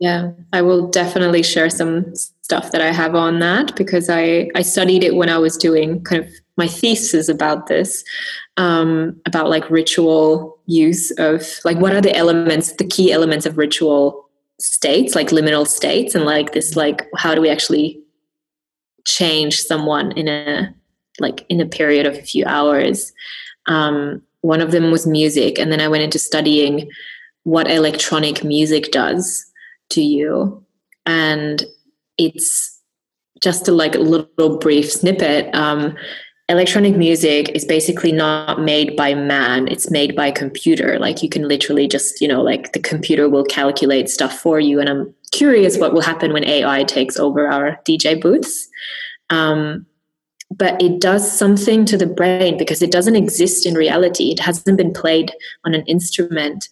Yeah, I will definitely share some stuff that I have on that because I I studied it when I was doing kind of my thesis about this, um, about like ritual use of like what are the elements, the key elements of ritual states, like liminal states, and like this like how do we actually change someone in a like in a period of a few hours. Um, one of them was music, and then I went into studying what electronic music does to you. And it's just a like little brief snippet. Um, electronic music is basically not made by man it's made by computer. Like you can literally just you know like the computer will calculate stuff for you. And i'm curious what will happen when ai takes over our dj booths. Um, but it does something to the brain because it doesn't exist in reality it hasn't been played on an instrument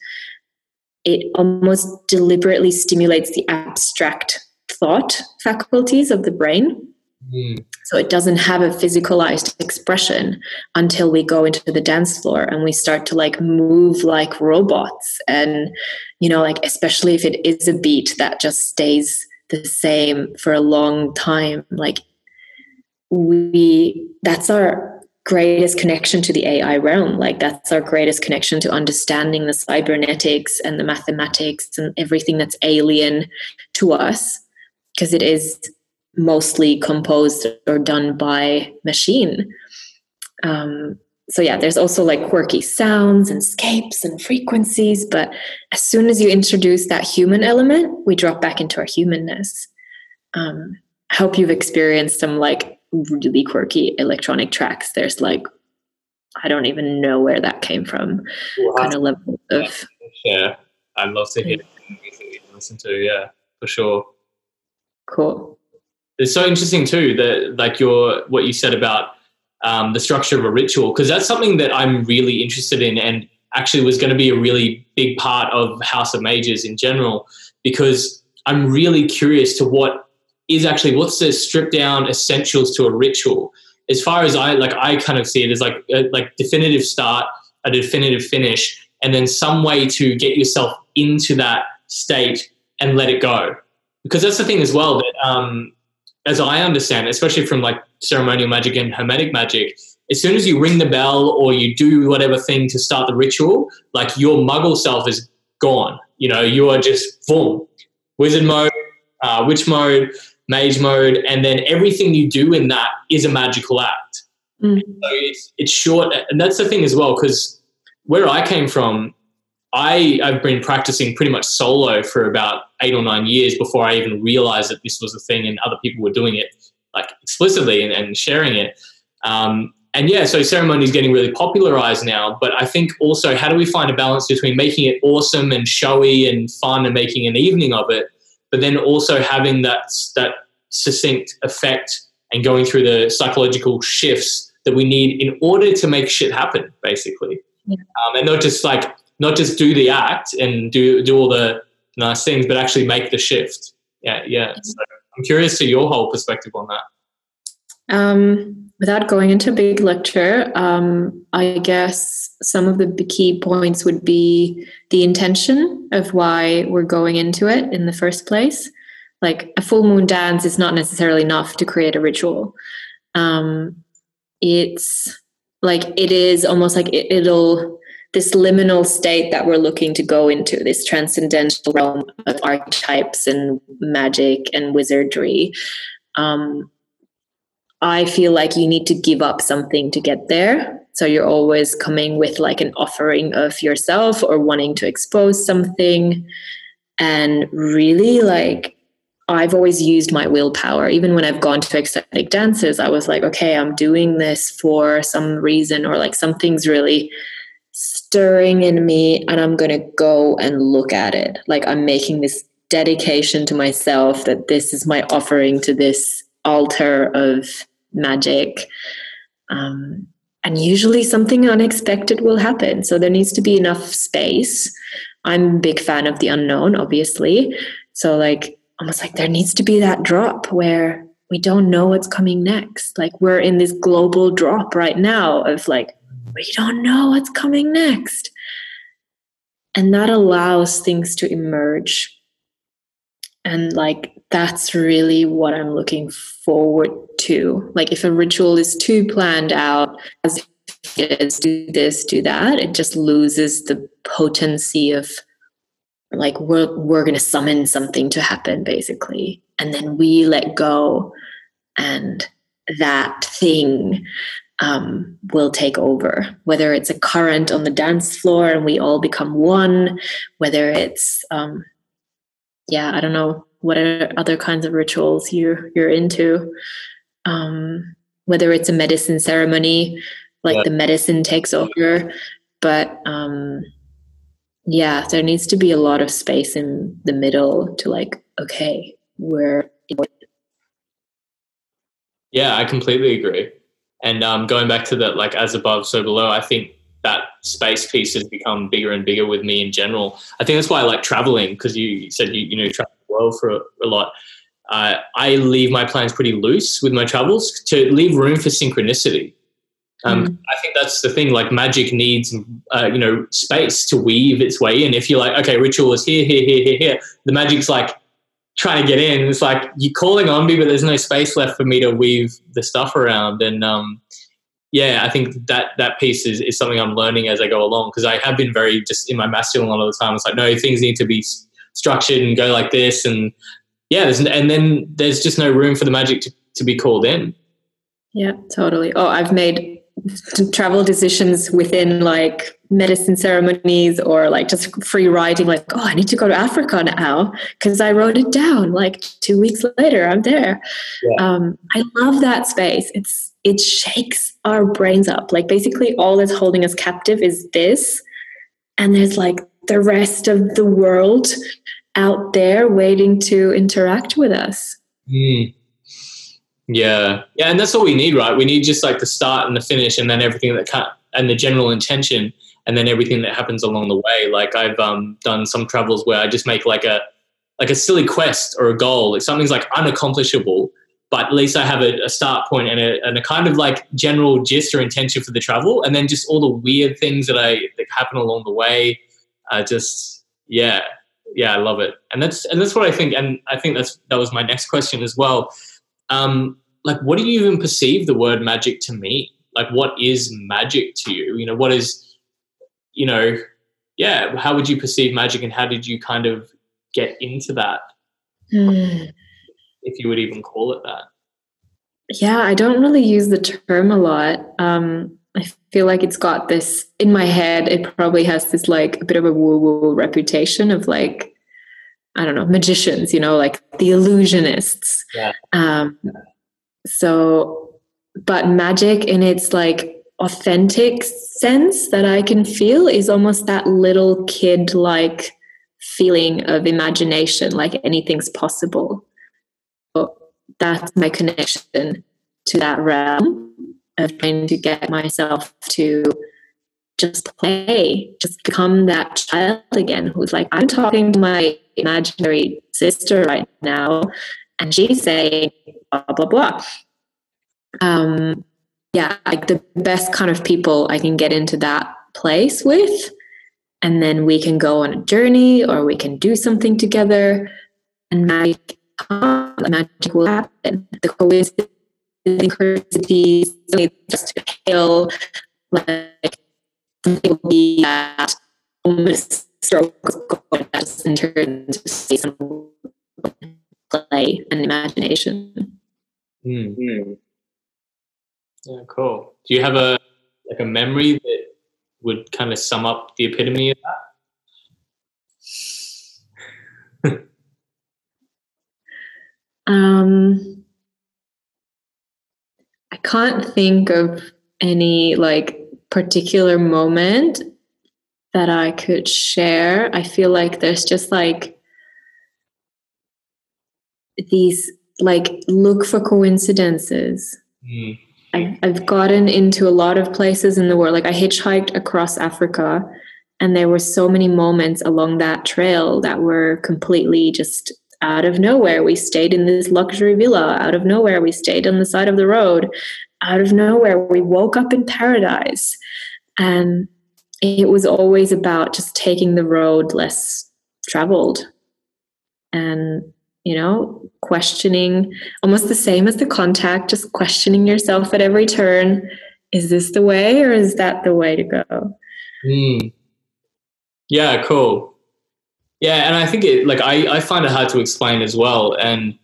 it almost deliberately stimulates the abstract thought faculties of the brain. mm, So it doesn't have a physicalized expression until we go into the dance floor and we start to like move like robots. And, you know, like, especially if it is a beat that just stays the same for a long time, like, we, that's our greatest connection to the AI realm. Like that's our greatest connection to understanding the cybernetics and the mathematics and everything that's alien to us, because it is mostly composed or done by machine. Um, so yeah, there's also like quirky sounds and scapes and frequencies, but as soon as you introduce that human element, we drop back into our humanness. Um, I hope you've experienced some like really quirky electronic tracks. There's like I don't even know where that came from. We'll Kind of level of Yeah, I'd love to hear music you listen to. Yeah, for sure. cool. It's so interesting too that like your what you said about um, the structure of a ritual because that's something that I'm really interested in and actually was going to be a really big part of House of Mages in general because I'm really curious to what is actually what's the stripped down essentials to a ritual. As far as I like, I kind of see it as like a, like definitive start, a definitive finish, and then some way to get yourself into that state and let it go. Because that's the thing as well that um, as I understand, especially from like ceremonial magic and hermetic magic, as soon as you ring the bell or you do whatever thing to start the ritual, like your muggle self is gone. You know, you are just boom, wizard mode, uh, witch mode, mage mode, and then everything you do in that is a magical act. Mm. So it's it's short, and that's the thing as well because where I came from, I I've been practicing pretty much solo for about eight or nine years before I even realized that this was a thing and other people were doing it like explicitly and, and sharing it. Um, and yeah, so ceremony is getting really popularized now. But I think also, how do we find a balance between making it awesome and showy and fun and making an evening of it, but then also having that that succinct effect and going through the psychological shifts that we need in order to make shit happen, basically, Yeah. um, and not just like not just do the act and do do all the nice things, but actually make the shift. Yeah, yeah. So I'm curious to your whole perspective on that. Um, without going into a big lecture, um, I guess some of the key points would be the intention of why we're going into it in the first place. Like a full moon dance is not necessarily enough to create a ritual. Um, it's like it is almost like it, it'll this liminal state that we're looking to go into this transcendental realm of archetypes and magic and wizardry um, I feel like you need to give up something to get there. So you're always coming with like an offering of yourself or wanting to expose something. And really, like, I've always used my willpower. Even when I've gone to ecstatic dances, I was like, okay, I'm doing this for some reason, or like something's really stirring in me, and I'm going to go and look at it. Like, I'm making this dedication to myself that this is my offering to this altar of magic. Um, and usually something unexpected will happen. So there needs to be enough space. I'm a big fan of the unknown, obviously. So, like, almost like there needs to be that drop where we don't know what's coming next. Like, we're in this global drop right now of like, we don't know what's coming next. And that allows things to emerge and like that's really what i'm looking forward to. Like if a ritual is too planned out as it is do this do that it just loses the potency of like we're we're to summon something to happen basically. And then we let go and that thing um, will take over. Whether it's a current on the dance floor and we all become one whether it's um, yeah, I don't know what are other kinds of rituals you're you're into. Um, whether it's a medicine ceremony, like Yeah. the medicine takes over, but um, yeah, there needs to be a lot of space in the middle to like, okay, we're Yeah, I completely agree. And um, going back to that, like as above, so below, I think that space piece has become bigger and bigger with me in general. I think that's why I like traveling because you said you you know you travel world for a, a lot. Uh, I leave my plans pretty loose with my travels to leave room for synchronicity. Um, I think that's the thing. Like magic needs, uh, you know, space to weave its way in. If you're like, okay, ritual is here, here, here, here, here, the magic's like trying to get in. It's like you're calling on me, but there's no space left for me to weave the stuff around. And um, yeah, I think that that piece is, is something I'm learning as I go along because I have been very just in my masculine a lot of the time. It's like, no, things need to be structured and go like this. And yeah, there's, and then there's just no room for the magic to, to be called in. Yeah, totally. Oh, I've made travel decisions within like medicine ceremonies or like just free riding like oh i need to go to africa now because i wrote it down like two weeks later i'm there Yeah. um, i love that space it's it shakes our brains up like basically all that's holding us captive is this and there's like the rest of the world out there waiting to interact with us Mm. Yeah, yeah, and that's all we need, right? We need just like the start and the finish, and then everything that can and the general intention, and then everything that happens along the way. Like I've um, done some travels where I just make like a like a silly quest or a goal. Like something's like unaccomplishable, but at least I have a, a start point and a, and a kind of like general gist or intention for the travel, and then just all the weird things that I that happen along the way. Uh, just yeah, yeah, I love it, and that's and that's what I think, and I think that's that was my next question as well. Um, like, what do you even perceive the word magic to mean? Like, what is magic to you? You know, what is, you know, yeah, how would you perceive magic, and how did you kind of get into that, if you would even call it that? Yeah, I don't really use the term a lot. Um, I feel like it's got this in my head. It probably has this like a bit of a woo woo reputation of like, I don't know, magicians, you know, like the illusionists. Yeah. Um, so, but magic in its like authentic sense that I can feel is almost that little kid like feeling of imagination, like anything's possible. So that's my connection to that realm of trying to get myself to just play, just become that child again who's like, I'm talking to my imaginary sister right now, and she's saying blah blah blah. Um, yeah, like the best kind of people I can get into that place with, and then we can go on a journey or we can do something together, and magic, magic will happen. The coincidence synchronicities, just to hail, like something will be at almost stroke of God just in terms of some play and imagination. Mm-hmm. Yeah, cool. Do you have a like a memory that would kind of sum up the epitome of that? Um, I can't think of any like particular moment that I could share. I feel like there's just like these like look for coincidences. Mm. I've, I've gotten into a lot of places in the world. Like I hitchhiked across Africa, and there were so many moments along that trail that were completely just out of nowhere. We stayed in this luxury villa. Out of nowhere, we stayed on the side of the road. Out of nowhere, we woke up in paradise. And it was always about just taking the road less traveled and you know questioning almost the same as the contact just questioning yourself at every turn is this the way or is that the way to go Mm. Yeah, cool. Yeah, and I think it like I, I find it hard to explain as well, and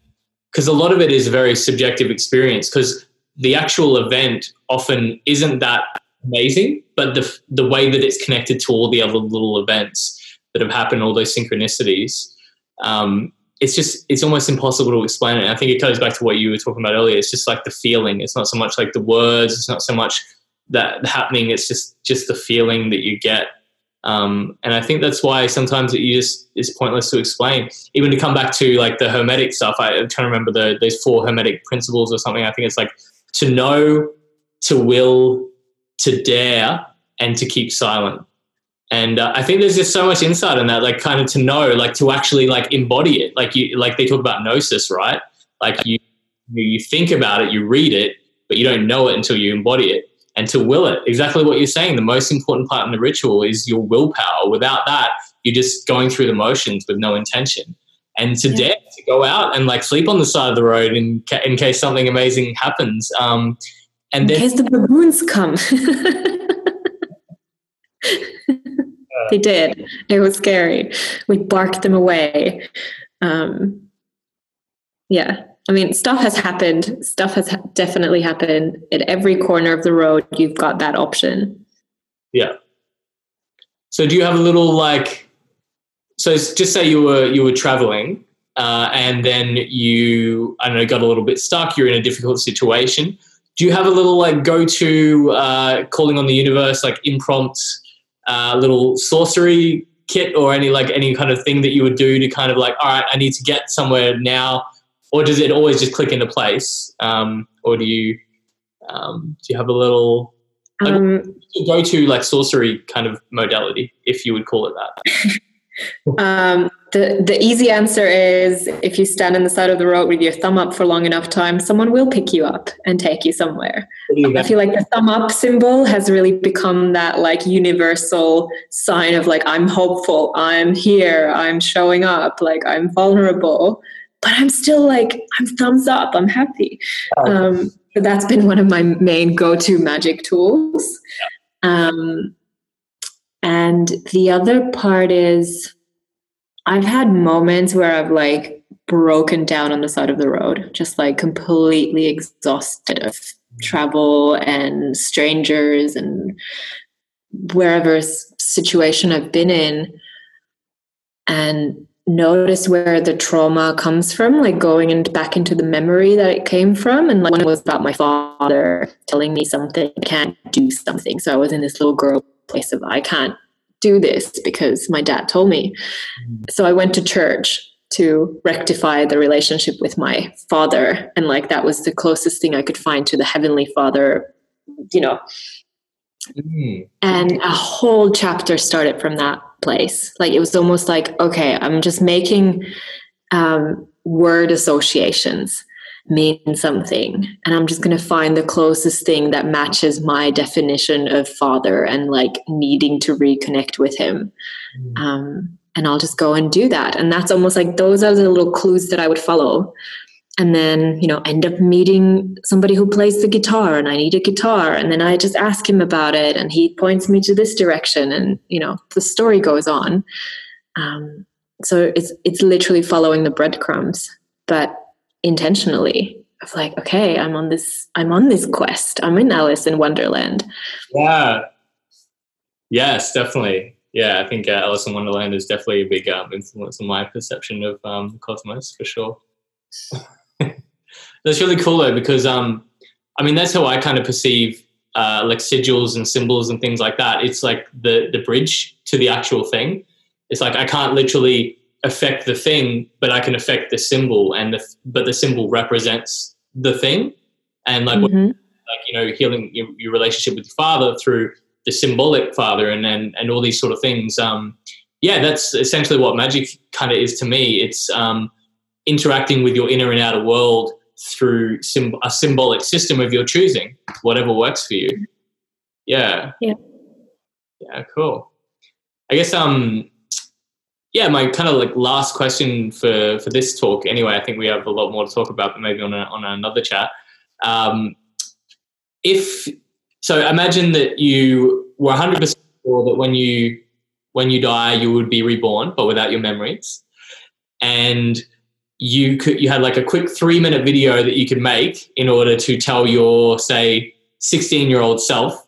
because a lot of it is a very subjective experience. Because the actual event often isn't that amazing, but the the way that it's connected to all the other little events that have happened, all those synchronicities, um, it's just it's almost impossible to explain it. And I think it goes back to what you were talking about earlier. It's just like the feeling. It's not so much like the words. It's not so much that happening. It's just just the feeling that you get. Um, and I think that's why sometimes it you just is pointless to explain. Even to come back to like the hermetic stuff, I, I'm trying to remember the those four hermetic principles or something. I think it's like to know, to will, to dare, and to keep silent. And uh, I think there's just so much insight in that, like kind of to know, like to actually like embody it. Like you, like they talk about gnosis, right? Like you, you think about it, you read it, but you don't know it until you embody it and to will it. Exactly what you're saying. The most important part in the ritual is your willpower. Without that, you're just going through the motions with no intention. And to Yeah. dare to go out and like sleep on the side of the road in, ca- in case something amazing happens. Um, and in then case the baboons come they did it was scary we barked them away um, yeah I mean, stuff has happened. Stuff has ha- definitely happened. At every corner of the road, you've got that option. Yeah. So do you have a little like? So just say you were you were traveling, uh, and then you I don't know got a little bit stuck. You're in a difficult situation. Do you have a little like go to uh, calling on the universe like impromptu uh, little sorcery kit or any like any kind of thing that you would do to kind of like all right I need to get somewhere now, or does it always just click into place? Um, or do you um, do you have a little Like- Um, go to like sorcery kind of modality, if you would call it that. um, the the easy answer is if you stand on the side of the road with your thumb up for long enough time, someone will pick you up and take you somewhere. I feel like the thumb up symbol has really become that like universal sign of like I'm hopeful, I'm here, I'm showing up, like I'm vulnerable, but I'm still like I'm thumbs up, I'm happy. Um, so that's been one of my main go-to magic tools. Um, and the other part is I've had moments where I've like broken down on the side of the road, just like completely exhausted of travel and strangers and wherever situation I've been in and notice where the trauma comes from, like going and back into the memory that it came from. And like when it was about my father telling me something, I can't do something. So I was in this little girl place of I can't do this because my dad told me. So I went to church to rectify the relationship with my father. And like that was the closest thing I could find to the Heavenly Father, you know, Mm. and a whole chapter started from that place. Like it was almost like okay i'm just making um, word associations mean something and i'm just going to find the closest thing that matches my definition of father and like needing to reconnect with him. Um, and i'll just go and do that. And that's almost like those are the little clues that i would follow and then you know end up meeting somebody who plays the guitar and i need a guitar and then i just ask him about it and he points me to this direction and you know the story goes on um, so it's it's literally following the breadcrumbs but intentionally of like okay i'm on this i'm on this quest i'm in alice in wonderland Yeah. Yes, definitely. Yeah, I think uh, Alice in Wonderland is definitely a big um, influence on my perception of um, the cosmos for sure. that's really cool though, because um, I mean that's how I kind of perceive uh, like sigils and symbols and things like that. It's like the the bridge to the actual thing. It's like I can't literally affect the thing, but I can affect the symbol, and the but the symbol represents the thing, and like what Mhm. like you know healing your, your relationship with your father through the symbolic father and and, and all these sort of things um yeah that's essentially what magic kind of is to me it's um interacting with your inner and outer world through symb- a symbolic system of your choosing whatever works for you. Yeah. Yeah. yeah cool. I guess um yeah my kind of like last question for for this talk anyway i think we have a lot more to talk about but maybe on a, on another chat. Um if so imagine that you were 100% sure that when you when you die you would be reborn but without your memories. And you could you had like a quick 3 minute video that you could make in order to tell your say 16 year old self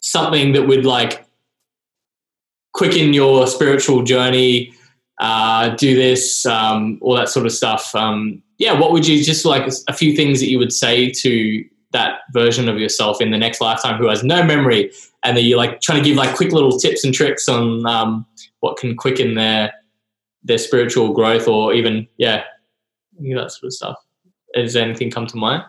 something that would like quicken your spiritual journey uh, do this um, all that sort of stuff. Um, yeah what would you just like a few things that you would say to that version of yourself in the next lifetime who has no memory and that you're like trying to give like quick little tips and tricks on um, what can quicken their their spiritual growth or even yeah that sort of stuff does anything come to mind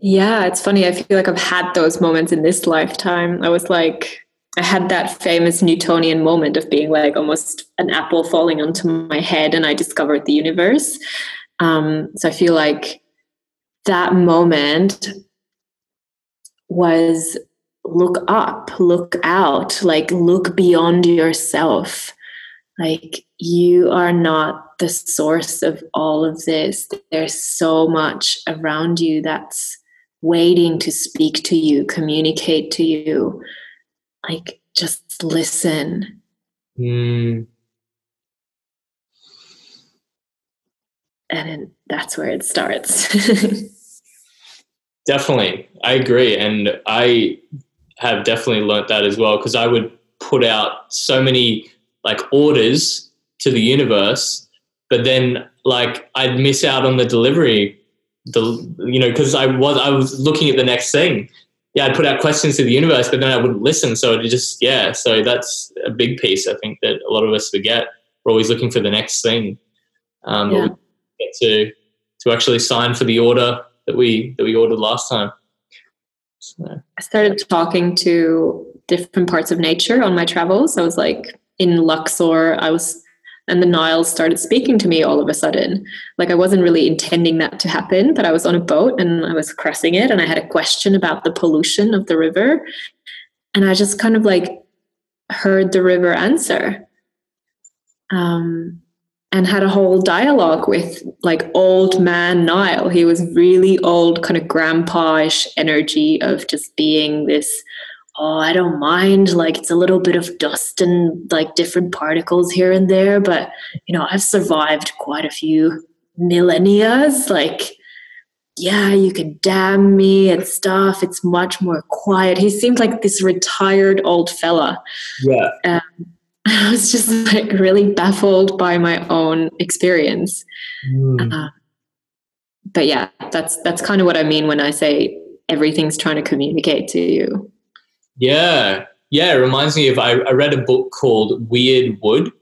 Yeah, it's funny. I feel like I've had those moments in this lifetime. I was like, I had that famous Newtonian moment of being like almost an apple falling onto my head, and I discovered the universe. Um, so I feel like that moment was look up, look out, like look beyond yourself. Like you are not the source of all of this. There's so much around you that's waiting to speak to you, communicate to you. Like, just listen. Hmm. and then that's where it starts. Definitely, I agree, and I have definitely learnt that as well because I would put out so many like orders to the universe, but then like I'd miss out on the delivery. The you know because I was I was looking at the next thing. Yeah, I'd put out questions to the universe, but then I wouldn't listen. So it just yeah. So that's a big piece I think that a lot of us forget. We're always looking for the next thing. Um, Yeah. get to to actually sign for the order that we that we ordered last time. So, I started talking to different parts of nature on my travels. I was like in Luxor, I was, and the Nile started speaking to me all of a sudden. Like I wasn't really intending that to happen, but I was on a boat and I was crossing it and I had a question about the pollution of the river. And I just kind of like heard the river answer. Um, and had a whole dialogue with like old man Nile. He was really old, kind of grandpa-ish energy of just being this, oh, I don't mind, like it's a little bit of dust and like different particles here and there, but you know, I've survived quite a few millennias. Like, yeah, you can dam me and stuff. It's much more quiet. He seemed like this retired old fella. yeah, I was just like really baffled by my own experience. Mm. Uh, but yeah, that's that's kind of what I mean when I say everything's trying to communicate to you. Yeah, yeah. It reminds me of I, I read a book called Weird Wood.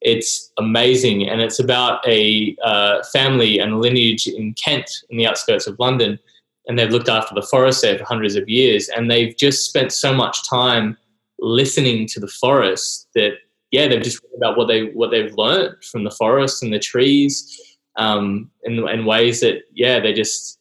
It's amazing, and it's about a uh, family and lineage in Kent, in the outskirts of London, and they've looked after the forest there for hundreds of years, and they've just spent so much time listening to the forest that yeah, they've just about what they what they've learned from the forest and the trees, um, in, in ways that yeah, they just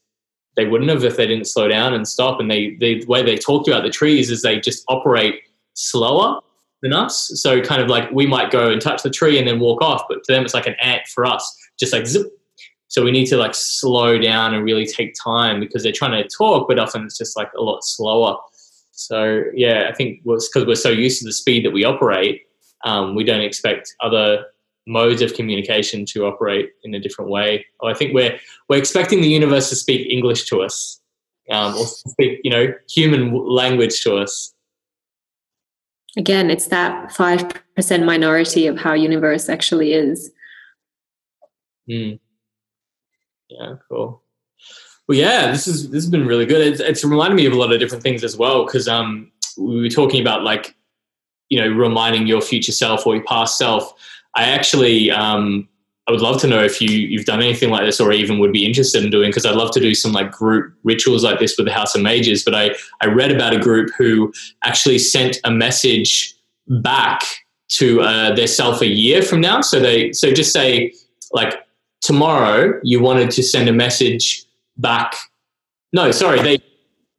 they wouldn't have if they didn't slow down and stop. And they, they the way they talked about the trees is they just operate slower than us. So kind of like we might go and touch the tree and then walk off, but to them it's like an ant for us, just like zip. So we need to like slow down and really take time because they're trying to talk, but often it's just like a lot slower. So yeah, I think it's because we're so used to the speed that we operate, um, we don't expect other modes of communication to operate in a different way. I think we're we're expecting the universe to speak English to us, um, or speak you know human language to us. Again, it's that five percent minority of how universe actually is. Mm. Yeah, cool. Well, yeah, this is this has been really good. It's, it's reminded me of a lot of different things as well because um, we were talking about like you know reminding your future self or your past self. I actually um, I would love to know if you you've done anything like this or even would be interested in doing because I'd love to do some like group rituals like this with the House of Mages. But I I read about a group who actually sent a message back to uh, their self a year from now. So they so just say like tomorrow you wanted to send a message back. No, sorry, they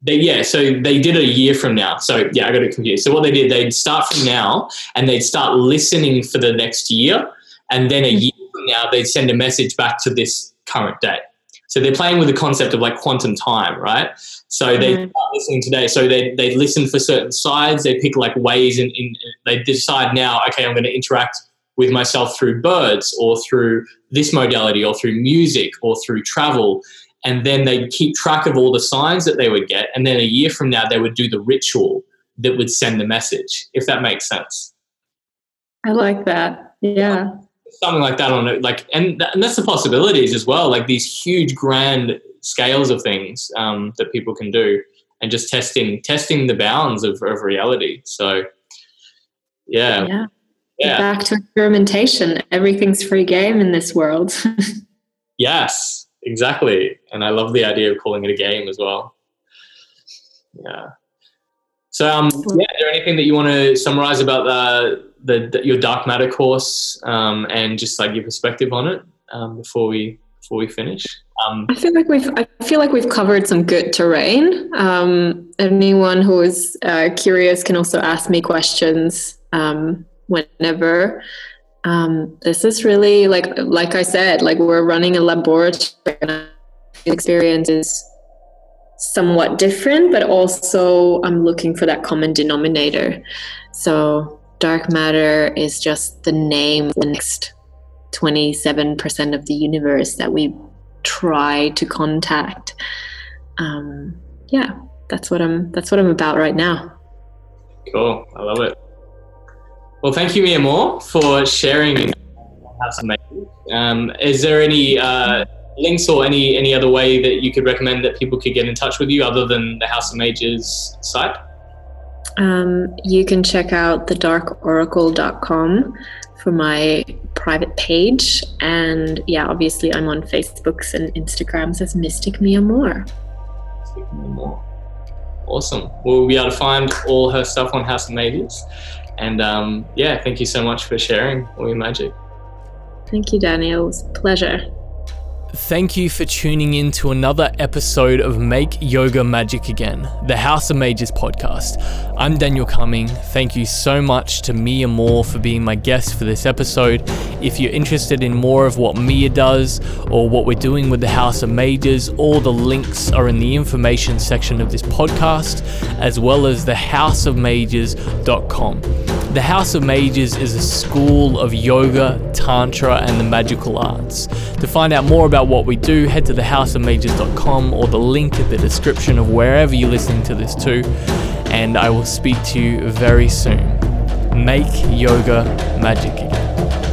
they yeah, so they did it a year from now. So yeah, I got it confused. So what they did, they'd start from now and they'd start listening for the next year, and then a year from now they'd send a message back to this current day. So they're playing with the concept of like quantum time, right? So they Mhm. start listening today. So they they listen for certain sides. They pick like ways, and in, they decide now. Okay, I'm going to interact with myself through birds, or through this modality, or through music, or through travel. And then they'd keep track of all the signs that they would get. And then a year from now, they would do the ritual that would send the message, if that makes sense. I like that. Yeah. something like that on it like and, th- and that's the possibilities as well like these huge grand scales of things um, that people can do and just testing testing the bounds of, of reality so yeah Yeah. yeah Back to experimentation. Everything's free game in this world. yes exactly and i love the idea of calling it a game as well yeah so um yeah is there anything that you want to summarize about the, the, the your dark matter course um, and just like your perspective on it um, before we before we finish um, I feel like we've I feel like we've covered some good terrain. Um, anyone who is uh, curious can also ask me questions um, whenever. Um, this is really like like I said, like we're running a laboratory. Experience is somewhat different, but also I'm looking for that common denominator. So dark matter is just the name the next 27% of the universe that we try to contact. Um, yeah, that's what I'm that's what I'm about right now. Cool. I love it. Well, thank you, Mia Moore, for sharing House of Mages. Um, is there any uh, links or any any other way that you could recommend that people could get in touch with you other than the House of Mages site? Um, you can check out thedarkoracle.com for my private page. And yeah, obviously, I'm on Facebooks and Instagrams as Mystic Mia Moore. Mystic Mia Moore. Awesome. We'll be able to find all her stuff on House of Mages. And um, yeah, thank you so much for sharing all your magic. Thank you, Daniel. It was a pleasure. Thank you for tuning in to another episode of Make Yoga Magic Again, the House of Mages podcast. I'm Daniel Cumming. Thank you so much to Mia Moore for being my guest for this episode. If you're interested in more of what Mia does or what we're doing with the House of Mages, all the links are in the information section of this podcast, as well as thehouseofmages.com. The House of Mages is a school of yoga, tantra, and the magical arts. To find out more about what we do, head to thehouseofmages.com or the link in the description of wherever you're listening to this too. And I will speak to you very soon. Make yoga magic again.